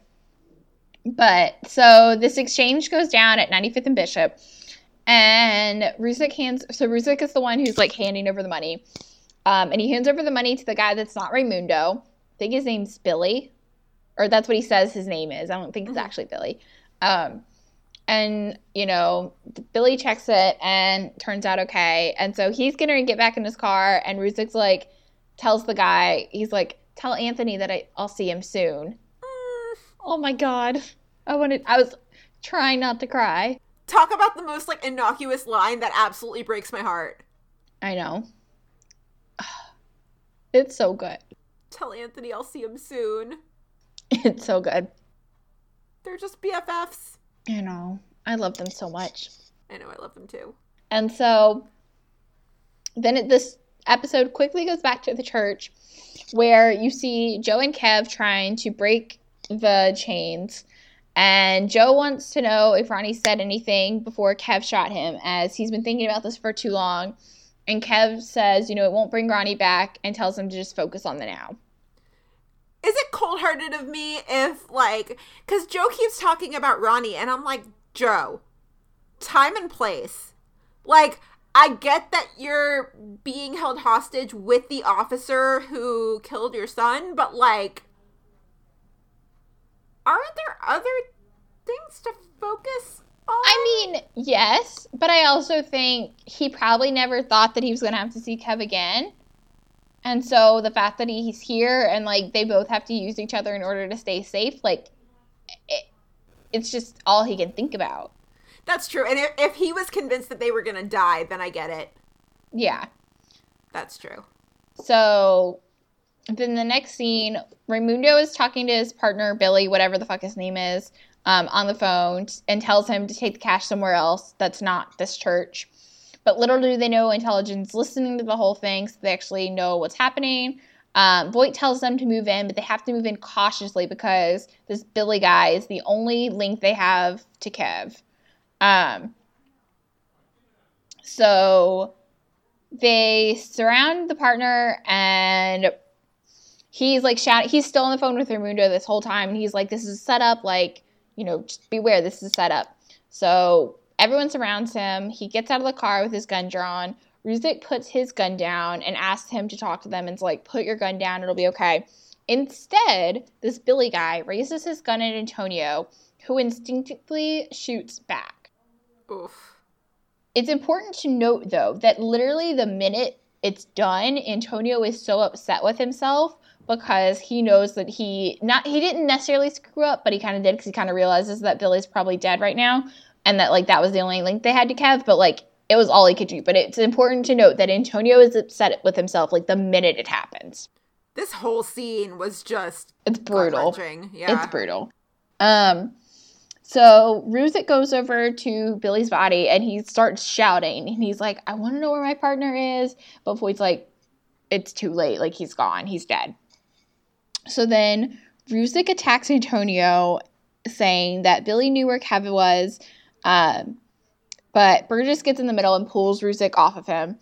But so this exchange goes down at 95th and Bishop, and Ruzek hands. So Ruzek is the one who's like handing over the money, um, and he hands over the money to the guy that's not Raimundo. I think his name's Billy, or that's what he says his name is. I don't think it's actually Billy. Um, and you know, Billy checks it and turns out okay. And so he's gonna get back in his car, and Ruzek's like tells the guy, he's like, "Tell Anthony that I, I'll see him soon." Oh my god. I wanted I was trying not to cry. Talk about the most like innocuous line that absolutely breaks my heart. I know. It's so good. Tell Anthony I'll see him soon. It's so good. They're just BFFs. I know. I love them so much. I know I love them too. And so then it, this episode quickly goes back to the church where you see Joe and Kev trying to break the chains. And Joe wants to know if Ronnie said anything before Kev shot him, as he's been thinking about this for too long. And Kev says, you know, it won't bring Ronnie back and tells him to just focus on the now. Is it cold hearted of me if, like, because Joe keeps talking about Ronnie, and I'm like, Joe, time and place. Like, I get that you're being held hostage with the officer who killed your son, but, like, aren't there other things to focus on? I mean, yes, but I also think he probably never thought that he was going to have to see Kev again. And so the fact that he's here and like they both have to use each other in order to stay safe, like it, it's just all he can think about. That's true. And if, if he was convinced that they were going to die, then I get it. Yeah. That's true. So then the next scene, Raimundo is talking to his partner, Billy, whatever the fuck his name is, um, on the phone and tells him to take the cash somewhere else that's not this church. But little do they know intelligence listening to the whole thing, so they actually know what's happening. Um, Voight tells them to move in, but they have to move in cautiously because this Billy guy is the only link they have to Kev. Um, so they surround the partner and he's like shouting he's still on the phone with Raimundo this whole time and he's like this is a setup like you know just beware this is a setup so everyone surrounds him. He gets out of the car with his gun drawn. Ruzek puts his gun down and asks him to talk to them and's like put your gun down it'll be okay. Instead this Billy guy raises his gun at Antonio who instinctively shoots back. Oof. it's important to note though that literally the minute it's done, Antonio is so upset with himself because he knows that he not he didn't necessarily screw up, but he kind of did because he kind of realizes that Billy's probably dead right now, and that like that was the only link they had to Kev. But like it was all he could do. But it's important to note that Antonio is upset with himself like the minute it happens. This whole scene was just It's brutal. Yeah. It's brutal. Um, so Ruzek goes over to Billy's body and he starts shouting and he's like, "I want to know where my partner is," but Voight's like, "It's too late. Like he's gone. He's dead." So then Ruzek attacks Antonio, saying that Billy knew where Kevin was, um, but Burgess gets in the middle and pulls Ruzek off of him.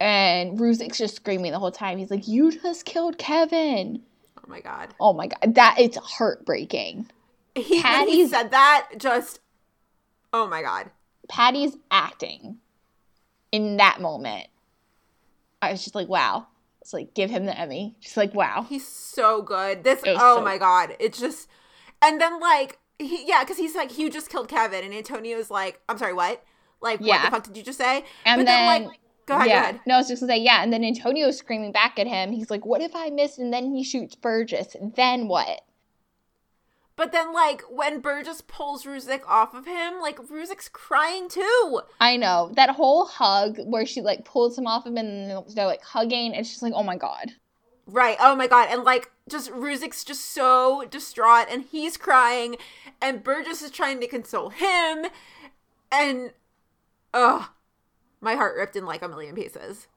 And Ruzek's just screaming the whole time. He's like, "You just killed Kevin!" Oh my god. Oh my god, that it's heartbreaking. He, he said that, just oh my god. Patty's acting in that moment. I was just like, wow. It's like give him the Emmy. Just like wow. He's so good. This oh so- my god. It's just and then like he yeah, because he's like, you just killed Kevin, and Antonio's like, I'm sorry, what? Like, what the fuck did you just say? And but then, like, go ahead, yeah, go ahead. no, I was just gonna say yeah. And then Antonio's screaming back at him. He's like, "What if I miss?" And then he shoots Burgess. Then what? But then like when Burgess pulls Ruzek off of him, like Ruzek's crying too. I know that whole hug where she like pulls him off of him and they're like hugging. It's just like, oh my god. Right. Oh my god. And like just Ruzek's just so distraught and he's crying and Burgess is trying to console him and ugh. My heart ripped in like a million pieces.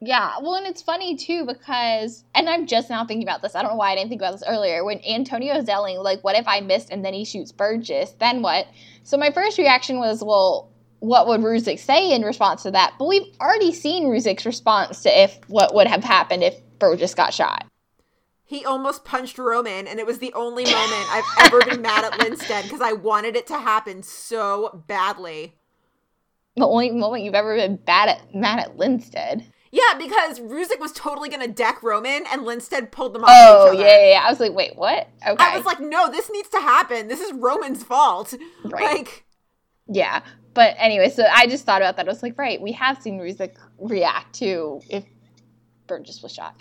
Yeah, well, and it's funny too because, and I'm just now thinking about this. I don't know why I didn't think about this earlier. When Antonio's yelling, like, "What if I missed?" and then he shoots Burgess, then what? So my first reaction was, well, what would Ruzek say in response to that? But we've already seen Ruzek's response to if what would have happened if Burgess got shot. He almost punched Roman and it was the only moment I've ever been mad at Linstead because I wanted it to happen so badly. The only moment you've ever been bad at mad at Linstead. Yeah, because Ruzek was totally gonna deck Roman and Linstead pulled them off. Oh yeah, yeah, yeah. I was like, wait, what? Okay, I was like, no, this needs to happen. This is Roman's fault. Right. Like, yeah. But anyway, so I just thought about that. I was like, right, we have seen Ruzek react to if Burgess was shot.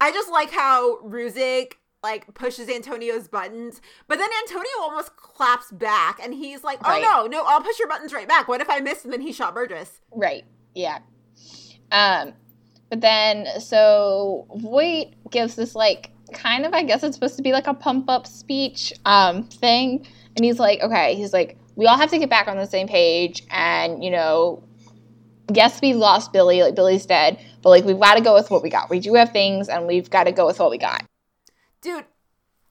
I just like how Ruzek like pushes Antonio's buttons, but then Antonio almost claps back and he's like, "Oh Right. no, no, I'll push your buttons right back. What if I missed?" And then he shot Burgess. Right. Yeah. Um, but then so Voight gives this like kind of I guess it's supposed to be like a pump up speech um thing, and he's like, okay, he's like, we all have to get back on the same page, and you know, yes, we lost Billy, like Billy's dead, but like we've got to go with what we got. We do have things, and we've got to go with what we got. Dude,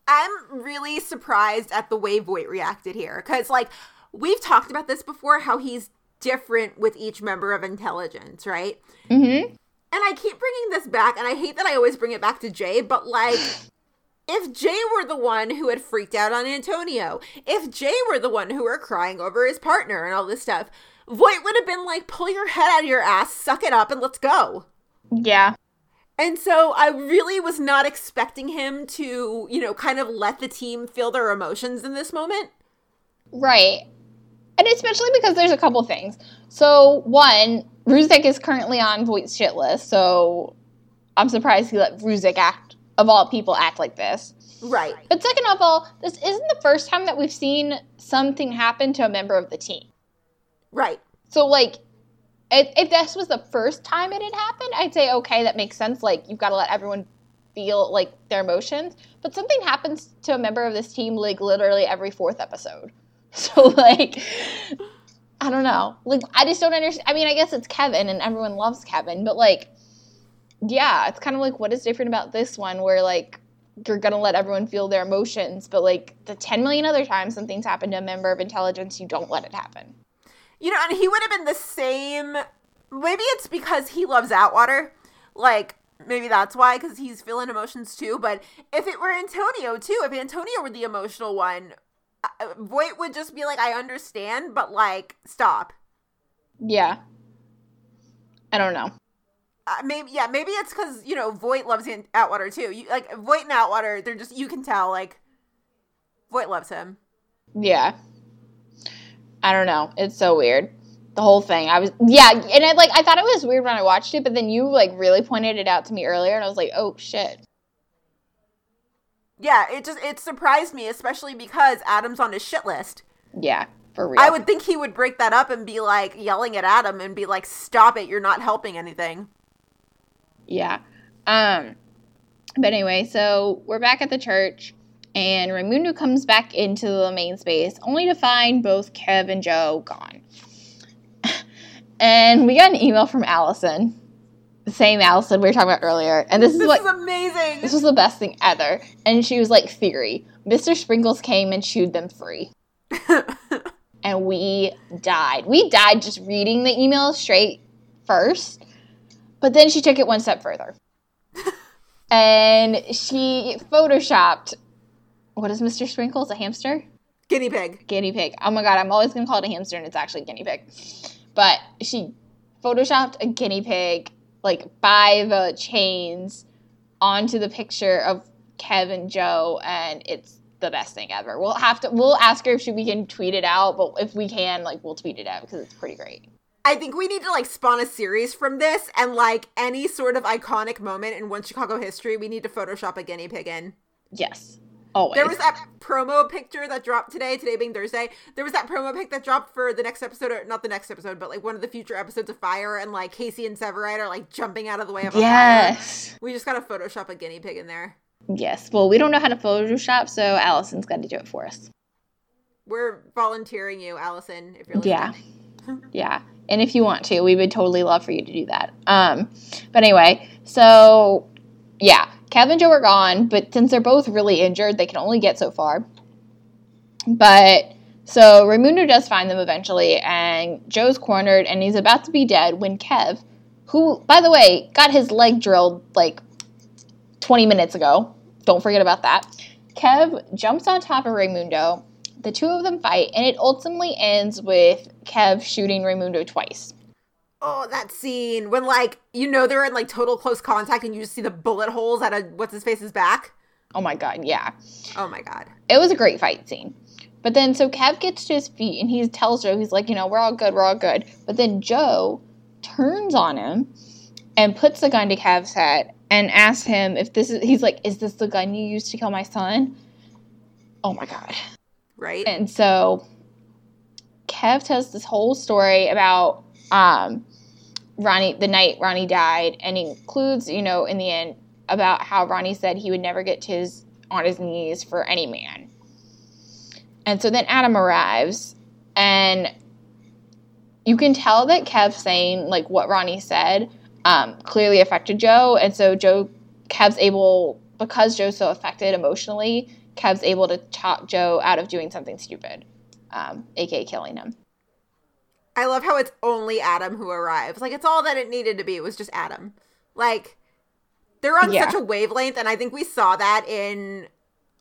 I'm really surprised at the way Voight reacted here cuz like we've talked about this before how he's different with each member of intelligence, right? Mm-hmm. And I keep bringing this back, and I hate that I always bring it back to Jay, but like, if Jay were the one who had freaked out on Antonio, if Jay were the one who were crying over his partner and all this stuff, Voight would have been like, pull your head out of your ass, suck it up, and let's go. Yeah. And so I really was not expecting him to, you know, kind of let the team feel their emotions in this moment. Right. And especially because there's a couple things. So, one, Ruzek is currently on Voight's shit list, so I'm surprised he let Ruzek act, of all people, act like this. Right. But second of all, this isn't the first time that we've seen something happen to a member of the team. Right. So, like, if, if this was the first time it had happened, I'd say, okay, that makes sense. Like, you've got to let everyone feel, like, their emotions. But something happens to a member of this team, like, literally every fourth episode. So, like, I don't know. Like, I just don't understand. I mean, I guess it's Kevin and everyone loves Kevin, but, like, yeah, it's kind of like, what is different about this one where, like, you're going to let everyone feel their emotions, but, like, the 10 million other times something's happened to a member of intelligence, you don't let it happen. You know, and he would have been the same. Maybe it's because he loves Atwater. Like, maybe that's why, because he's feeling emotions too. But if it were Antonio too, if Antonio were the emotional one, Voight would just be like, I understand, but like, stop. Yeah. I don't know. Uh, maybe, yeah, maybe it's because, you know, Voight loves Atwater too. You, like, Voight and Atwater, they're just, you can tell, like, Voight loves him. Yeah. I don't know. It's so weird. the whole thing. I was yeah, and I like I thought it was weird when I watched it, but then you like really pointed it out to me earlier, and I was like, oh shit. Yeah, it just it surprised me, especially because Adam's on his shit list. Yeah, for real. I would think he would break that up and be like yelling at Adam and be like, "Stop it! You're not helping anything." Yeah. Um. But anyway, so we're back at the church, and Raimundo comes back into the main space, only to find both Kev and Joe gone. and we got an email from Allison, same Allison we were talking about earlier, and this is This what is amazing. this was the best thing ever. And she was like, "Theory: Mr. Sprinkles came and chewed them free." and we died. We died just reading the email straight first, but then she took it one step further. and she photoshopped what is Mr. Sprinkles? A hamster? Guinea pig. Guinea pig. Oh my god, I'm always gonna call it a hamster and it's actually a guinea pig. But she photoshopped a guinea pig like by the chains onto the picture of Kev and Joe and it's the best thing ever. We'll have to we'll ask her if she, we can tweet it out, but if we can, like we'll tweet it out because it's pretty great. I think we need to like spawn a series from this and like any sort of iconic moment in one Chicago history, we need to Photoshop a guinea pig in. Yes. Always. There was that promo picture that dropped today, today being Thursday. There was that promo pic that dropped for the next episode, or not the next episode, but like one of the future episodes of Fire, and like Casey and Severide are like jumping out of the way of a fire. Yes. We just gotta Photoshop a guinea pig in there. Yes. Well, we don't know how to Photoshop, so Allison's got to do it for us. We're volunteering you, Allison, if you're listening. Yeah. Yeah. And if you want to, we would totally love for you to do that. Um, but anyway, so yeah, Kev and Joe are gone, but since they're both really injured, they can only get so far. But so Raimundo does find them eventually, and Joe's cornered, and he's about to be dead when Kev, who, by the way, got his leg drilled like 20 minutes ago, don't forget about that. Kev jumps on top of Raimundo. The two of them fight, and it ultimately ends with Kev shooting Raimundo twice. Oh, that scene when like you know they're in like total close contact and you just see the bullet holes at a what's his face's back. Oh my god, yeah. Oh my god. It was a great fight scene. But then, so Kev gets to his feet and he tells Joe, he's like, you know, we're all good, we're all good. But then Joe turns on him and puts the gun to Kev's head and asks him if this is, he's like, is this the gun you used to kill my son? Oh my God. Right? And so Kev tells this whole story about um, Ronnie, the night Ronnie died, and includes, you know, in the end, about how Ronnie said he would never get to his on his knees for any man. And so then Adam arrives, and you can tell that Kev saying like what Ronnie said um, clearly affected Joe, and so Joe Kev's able because Joe's so affected emotionally. Kev's able to talk Joe out of doing something stupid, um, aka killing him. I love how it's only Adam who arrives. Like it's all that it needed to be. It was just Adam. Like they're on Yeah. such a wavelength, and I think we saw that in.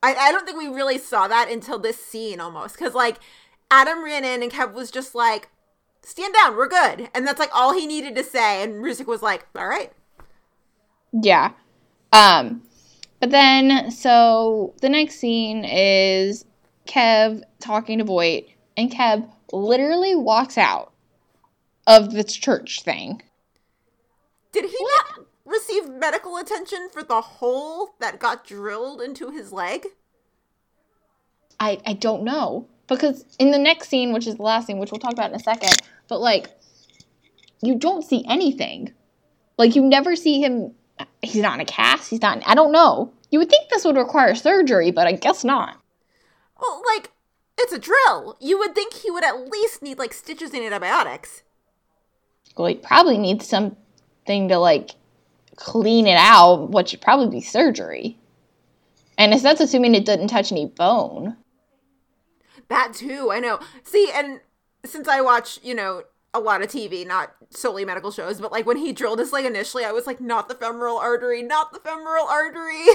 I, I don't think we really saw that until this scene almost because like Adam ran in and Kev was just like, "Stand down, we're good," and that's like all he needed to say. And Ruzek was like, "All right." Yeah. Um, but then, so the next scene is Kev talking to Voight, and Kev literally walks out of this church thing. Did he not receive medical attention for the hole that got drilled into his leg? I, I don't know. Because in the next scene, which is the last scene, which we'll talk about in a second, but like, you don't see anything. Like, you never see him. He's not in a cast. He's not. In, I don't know. You would think this would require surgery, but I guess not. Well, like, it's a drill. You would think he would at least need, like, stitches and antibiotics. Well, he probably needs something to like clean it out, which would probably be surgery. And if that's assuming it didn't touch any bone. That too, I know. See, and since I watch, you know, a lot of TV, not solely medical shows, but like when he drilled his leg initially, I was like, not the femoral artery, not the femoral artery.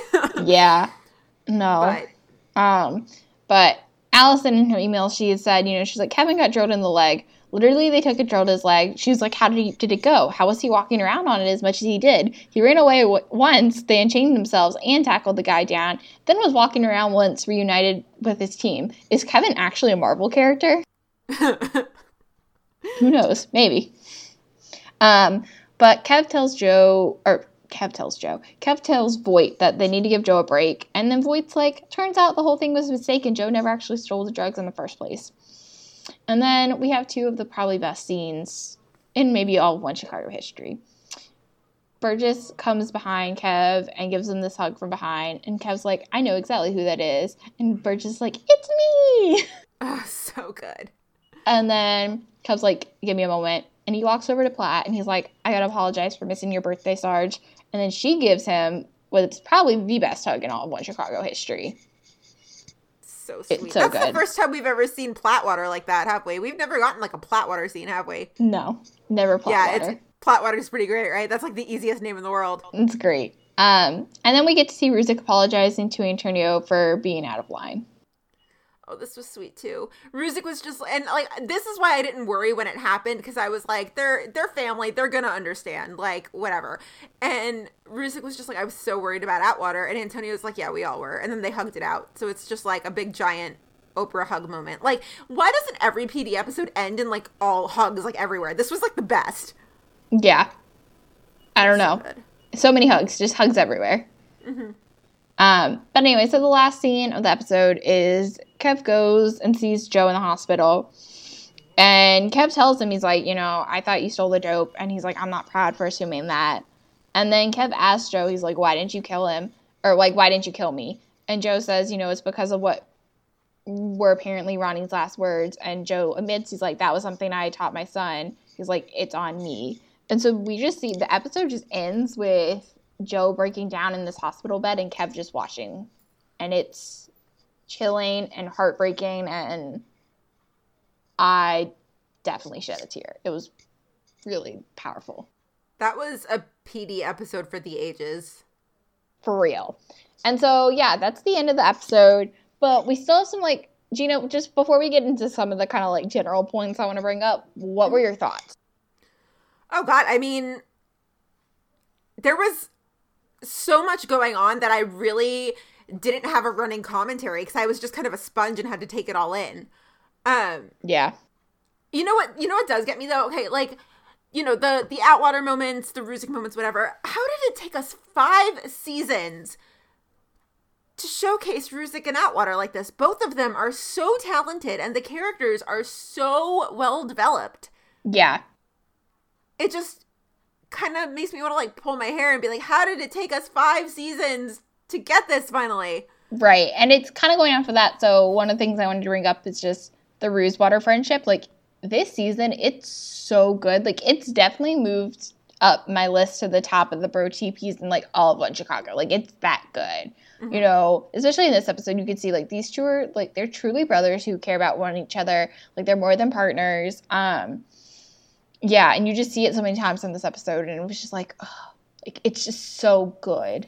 Yeah. No. but Um, but Allison in her email, she said, you know, she's like, Kevin got drilled in the leg. Literally, they took a drill to his leg. She was like, how did, he, did it go? How was he walking around on it as much as he did? He ran away w- once, they unchained themselves and tackled the guy down, then was walking around once, reunited with his team. Is Kevin actually a Marvel character? Who knows? Maybe. Um, but Kev tells Joe, or Kev tells Joe, Kev tells Voight that they need to give Joe a break. And then Voight's like, turns out the whole thing was a mistake and Joe never actually stole the drugs in the first place. And then we have two of the probably best scenes in maybe all of One Chicago history. Burgess comes behind Kev and gives him this hug from behind. And Kev's like, I know exactly who that is. And Burgess is like, it's me. Oh, so good. And then Kev's like, give me a moment. And he walks over to Platt and he's like, I gotta apologize for missing your birthday, Sarge. And then she gives him what's probably the best hug in all of One Chicago history. So sweet. It's so That's good. the first time we've ever seen Platwater like that, have we? We've never gotten like a Platwater scene, have we? No, never Platt yeah, it's Platwater's pretty great, right? That's like the easiest name in the world. It's great. Um, and then we get to see Ruzek apologizing to Antonio for being out of line. Oh, this was sweet too. Ruzek was just and like this is why I didn't worry when it happened because I was like, they're they're family, they're gonna understand, like whatever. And Ruzek was just like, I was so worried about Atwater, and Antonio was like, yeah, we all were, and then they hugged it out. So it's just like a big giant Oprah hug moment. Like, why doesn't every PD episode end in like all hugs like everywhere? This was like the best. Yeah. I don't So know. good. so many hugs, just hugs everywhere. Mm-hmm. Um, but anyway, so the last scene of the episode is Kev goes and sees Joe in the hospital. And Kev tells him, he's like, you know, I thought you stole the dope. And he's like, I'm not proud for assuming that. And then Kev asks Joe, he's like, why didn't you kill him? Or like, why didn't you kill me? And Joe says, you know, it's because of what were apparently Ronnie's last words. And Joe admits, he's like, that was something I taught my son. He's like, it's on me. And so we just see the episode just ends with Joe breaking down in this hospital bed and Kev just watching. And it's chilling and heartbreaking. And I definitely shed a tear. It was really powerful. That was a PD episode for the ages. For real. And so, yeah, that's the end of the episode. But we still have some, like, Gina, just before we get into some of the kind of like general points I want to bring up, what were your thoughts? Oh God, I mean, there was so much going on that I really didn't have a running commentary because I was just kind of a sponge and had to take it all in. Um, Yeah. you know what? You know what does get me though? Okay, like you know the the Atwater moments, the Ruzek moments, whatever. How did it take us five seasons to showcase Ruzek and Atwater like this? Both of them are so talented, and the characters are so well developed. Yeah. It just kind of makes me want to like pull my hair and be like, how did it take us five seasons to get this finally? Right. And it's kind of going off of that. So, one of the things I wanted to bring up is just the Rusewater friendship. Like, this season, it's so good. Like, it's definitely moved up my list to the top of the bro TPs in like all of One Chicago. Like, it's that good. You know, especially in this episode, you can see like these two are like they're truly brothers who care about one each-other. Like, they're more than partners. Um, yeah. And you just see it so many times in this episode. And it was just like, oh, like, it's just so good.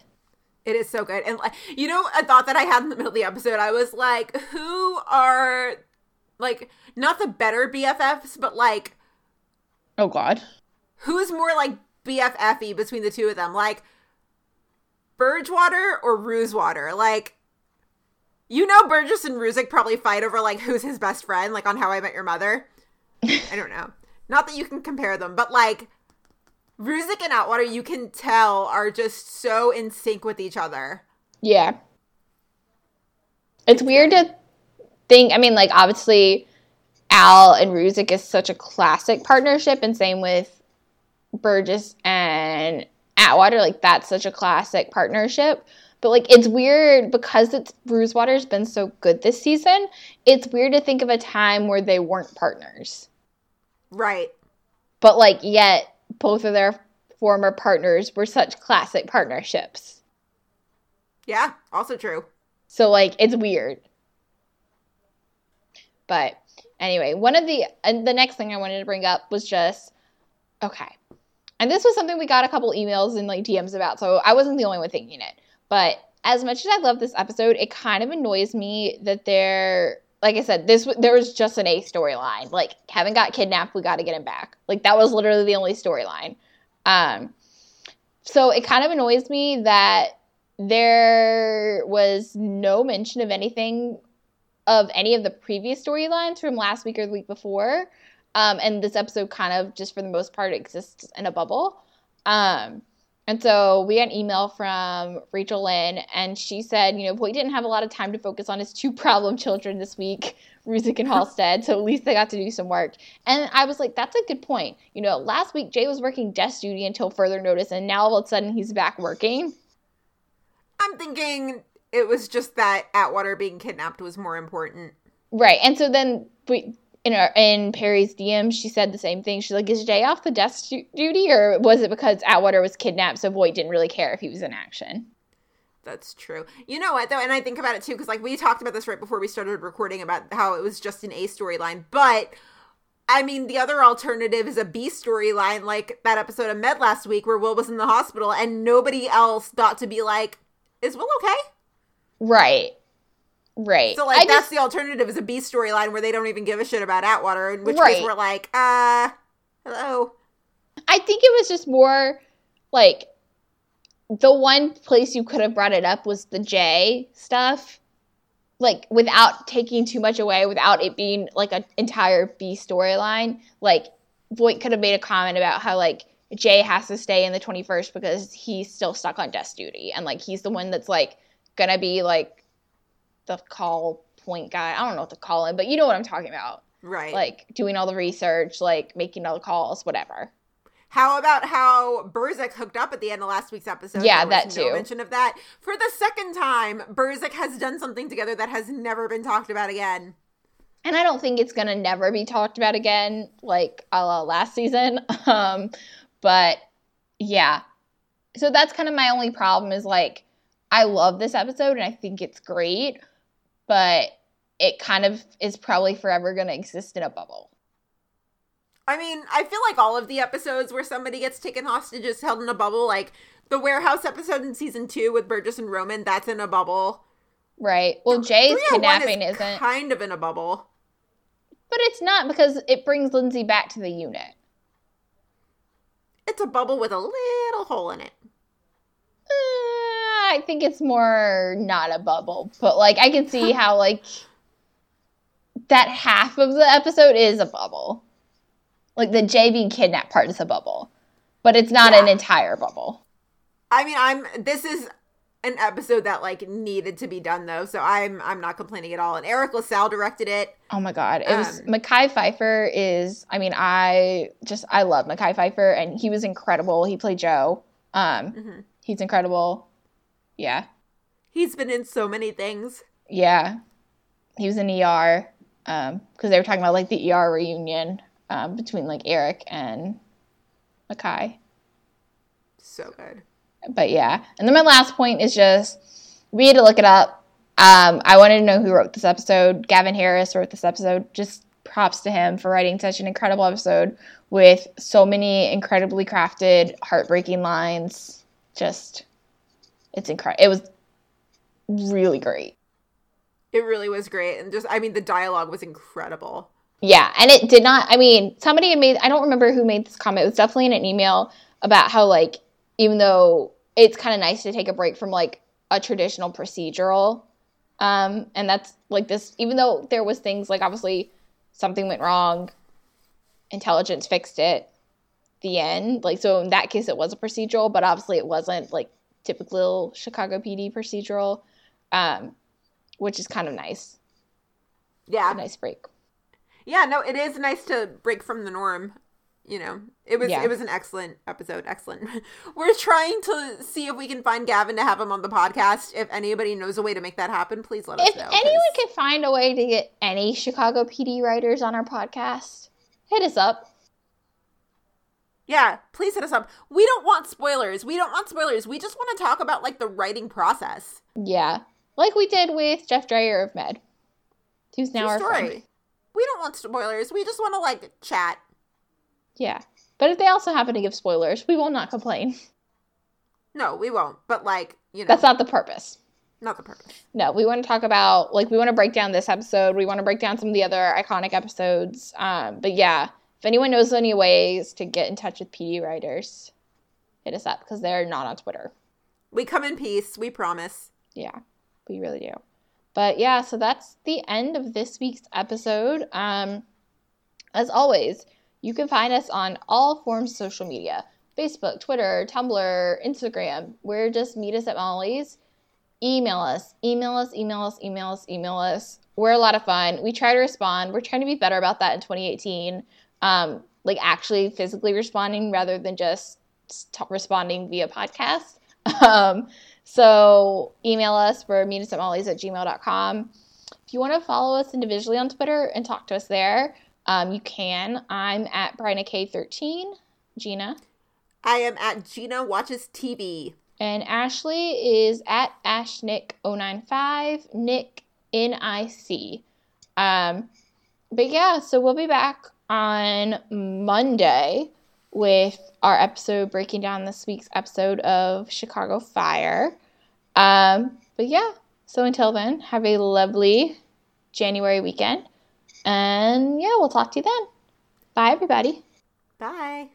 It is so good. And like, you know, a thought that I had in the middle of the episode, I was like, who are like not the better BFFs, but like Oh, God. who's more like BFFy between the two of them? Like Burgewater or Rusewater? Like you know Burgess and Ruzek probably fight over like who's his best friend, like on How I Met Your Mother. I don't know. Not that you can compare them, but like Ruzek and Atwater, you can tell are just so in sync with each other. Yeah. It's weird to think, I mean, like, obviously, Al and Ruzek is such a classic partnership, and same with Burgess and Atwater. Like, that's such a classic partnership. But, like, it's weird because it's Brucewater's been so good this season. It's weird to think of a time where they weren't partners. Right. But, like, yet both of their former partners were such classic partnerships. Yeah, also true. So like it's weird. But anyway, one of the and the next thing I wanted to bring up was just okay. And this was something we got a couple emails and like DMs about, so I wasn't the only one thinking it. But as much as I love this episode, it kind of annoys me that there like I said, this there was just an A storyline. Like Kevin got kidnapped, we got to get him back. Like that was literally the only storyline. Um so it kind of annoys me that there was no mention of anything of any of the previous storylines from last week or the week before. Um, and this episode kind of just for the most part exists in a bubble. Um, and so we got an email from Rachel Lynn, and she said, you know, Voight didn't have a lot of time to focus on his two problem children this week, Ruzek and Halstead, so at least they got to do some work. And I was like, that's a good point. You know, last week Jay was working desk duty until further notice, and now all of a sudden he's back working. I'm thinking it was just that Atwater being kidnapped was more important. Right. And so then we in our in Perry's DM, she said the same thing. She's like, "Is Jay off the desk duty, or was it because Atwater was kidnapped, so Voight didn't really care if he was in action?" That's true. You know what though, and I think about it too because like we talked about this right before we started recording about how it was just an A storyline, but. I mean, the other alternative is a B storyline, like that episode of Med last week where Will was in the hospital and nobody else thought to be like, "Is Will okay?" Right. Right. So like I that's just, the alternative is a B storyline where they don't even give a shit about Atwater, in which right. case we're like, uh, hello. I think it was just more like the one place you could have brought it up was the Jay stuff. Like without taking too much away, without it being like an entire B storyline. Like Voight could have made a comment about how like Jay has to stay in the 21st because he's still stuck on desk duty and like he's the one that's like gonna be like the call point guy. I don't know what to call him, but you know what I'm talking about. Right. Like doing all the research, like making all the calls, whatever. How about how Burzek hooked up at the end of last week's episode? Yeah, that no too. Mention of that for the second time. Burzek has done something together that has never been talked about again. And I don't think it's gonna never be talked about again, like a la last season. Um, but yeah, so that's kind of my only problem is like I love this episode and I think it's great, but it kind of is probably forever going to exist in a bubble. I mean, I feel like all of the episodes where somebody gets taken hostage is held in a bubble. Like the warehouse episode in season two with Burgess and Roman, that's in a bubble. Right. Well, Jay's oh kidnapping is isn't kind of in a bubble, but it's not because it brings Lindsay back to the unit. It's a bubble with a little hole in it. I think it's more not a bubble, but like I can see how like that half of the episode is a bubble. Like the Jay being kidnapped part is a bubble, but it's not yeah. an entire bubble. I mean, I'm this is an episode that like needed to be done though, so I'm I'm not complaining at all. And Eric LaSalle directed it. Oh my god, it um, was Mekhi Phifer is. I mean, I just I love Mekhi Phifer, and he was incredible. He played Joe. Um, mm-hmm. he's incredible. Yeah. He's been in so many things. Yeah. He was in ER um because they were talking about like the ER reunion um between like Eric and Mekhi. So good. But yeah. And then my last point is just we had to look it up. Um, I wanted to know who wrote this episode. Gavin Harris wrote this episode. Just props to him for writing such an incredible episode with so many incredibly crafted, heartbreaking lines. Just it's incredible. It was really great. It really was great. And just, I mean, the dialogue was incredible. Yeah. And it did not, I mean, somebody had made, I don't remember who made this comment. It was definitely in an email about how, like, even though it's kind of nice to take a break from, like, a traditional procedural. Um, and that's like this, even though there was things like obviously something went wrong, intelligence fixed it, the end. Like, so in that case, it was a procedural, but obviously it wasn't like typical Chicago PD procedural, um, which is kind of nice. Yeah, nice break. Yeah, no, it is nice to break from the norm. You know, it was yeah. it was an excellent episode. Excellent. We're trying to see if we can find Gavin to have him on the podcast. If anybody knows a way to make that happen, please let us know. If anyone can find a way to get any Chicago PD writers on our podcast, hit us up. Yeah, please hit us up. We don't want spoilers. We don't want spoilers. We just want to talk about like the writing process. Yeah, like we did with Jeff Drayer of Med, who's now our story. friend. We don't want spoilers. We just want to like chat. Yeah, but if they also happen to give spoilers, we will not complain. No, we won't. But like you know, that's not the purpose. Not the purpose. No, we want to talk about like we want to break down this episode. We want to break down some of the other iconic episodes. Um, but yeah, if anyone knows any ways to get in touch with PD writers, hit us up because they're not on Twitter. We come in peace. We promise. Yeah, we really do. But yeah, so that's the end of this week's episode. Um, As always, you can find us on all forms of social media Facebook, Twitter, Tumblr, Instagram. We're just Meet Us at Molly's. Email us, email us, email us, email us, email us. We're a lot of fun. We try to respond. We're trying to be better about that in 2018. Um, like actually physically responding rather than just t- responding via podcast. Um, so email us for meet us at gmail.com. If you want to follow us individually on Twitter and talk to us there, um, you can. I'm at Bryna K13. Gina. I am at Gina Watches TV. And Ashley is at AshNick095, Nick N-I-C. Um, but yeah, so we'll be back on Monday with our episode breaking down this week's episode of Chicago Fire. Um, but yeah, so until then, have a lovely January weekend. And yeah, we'll talk to you then. Bye, everybody. Bye.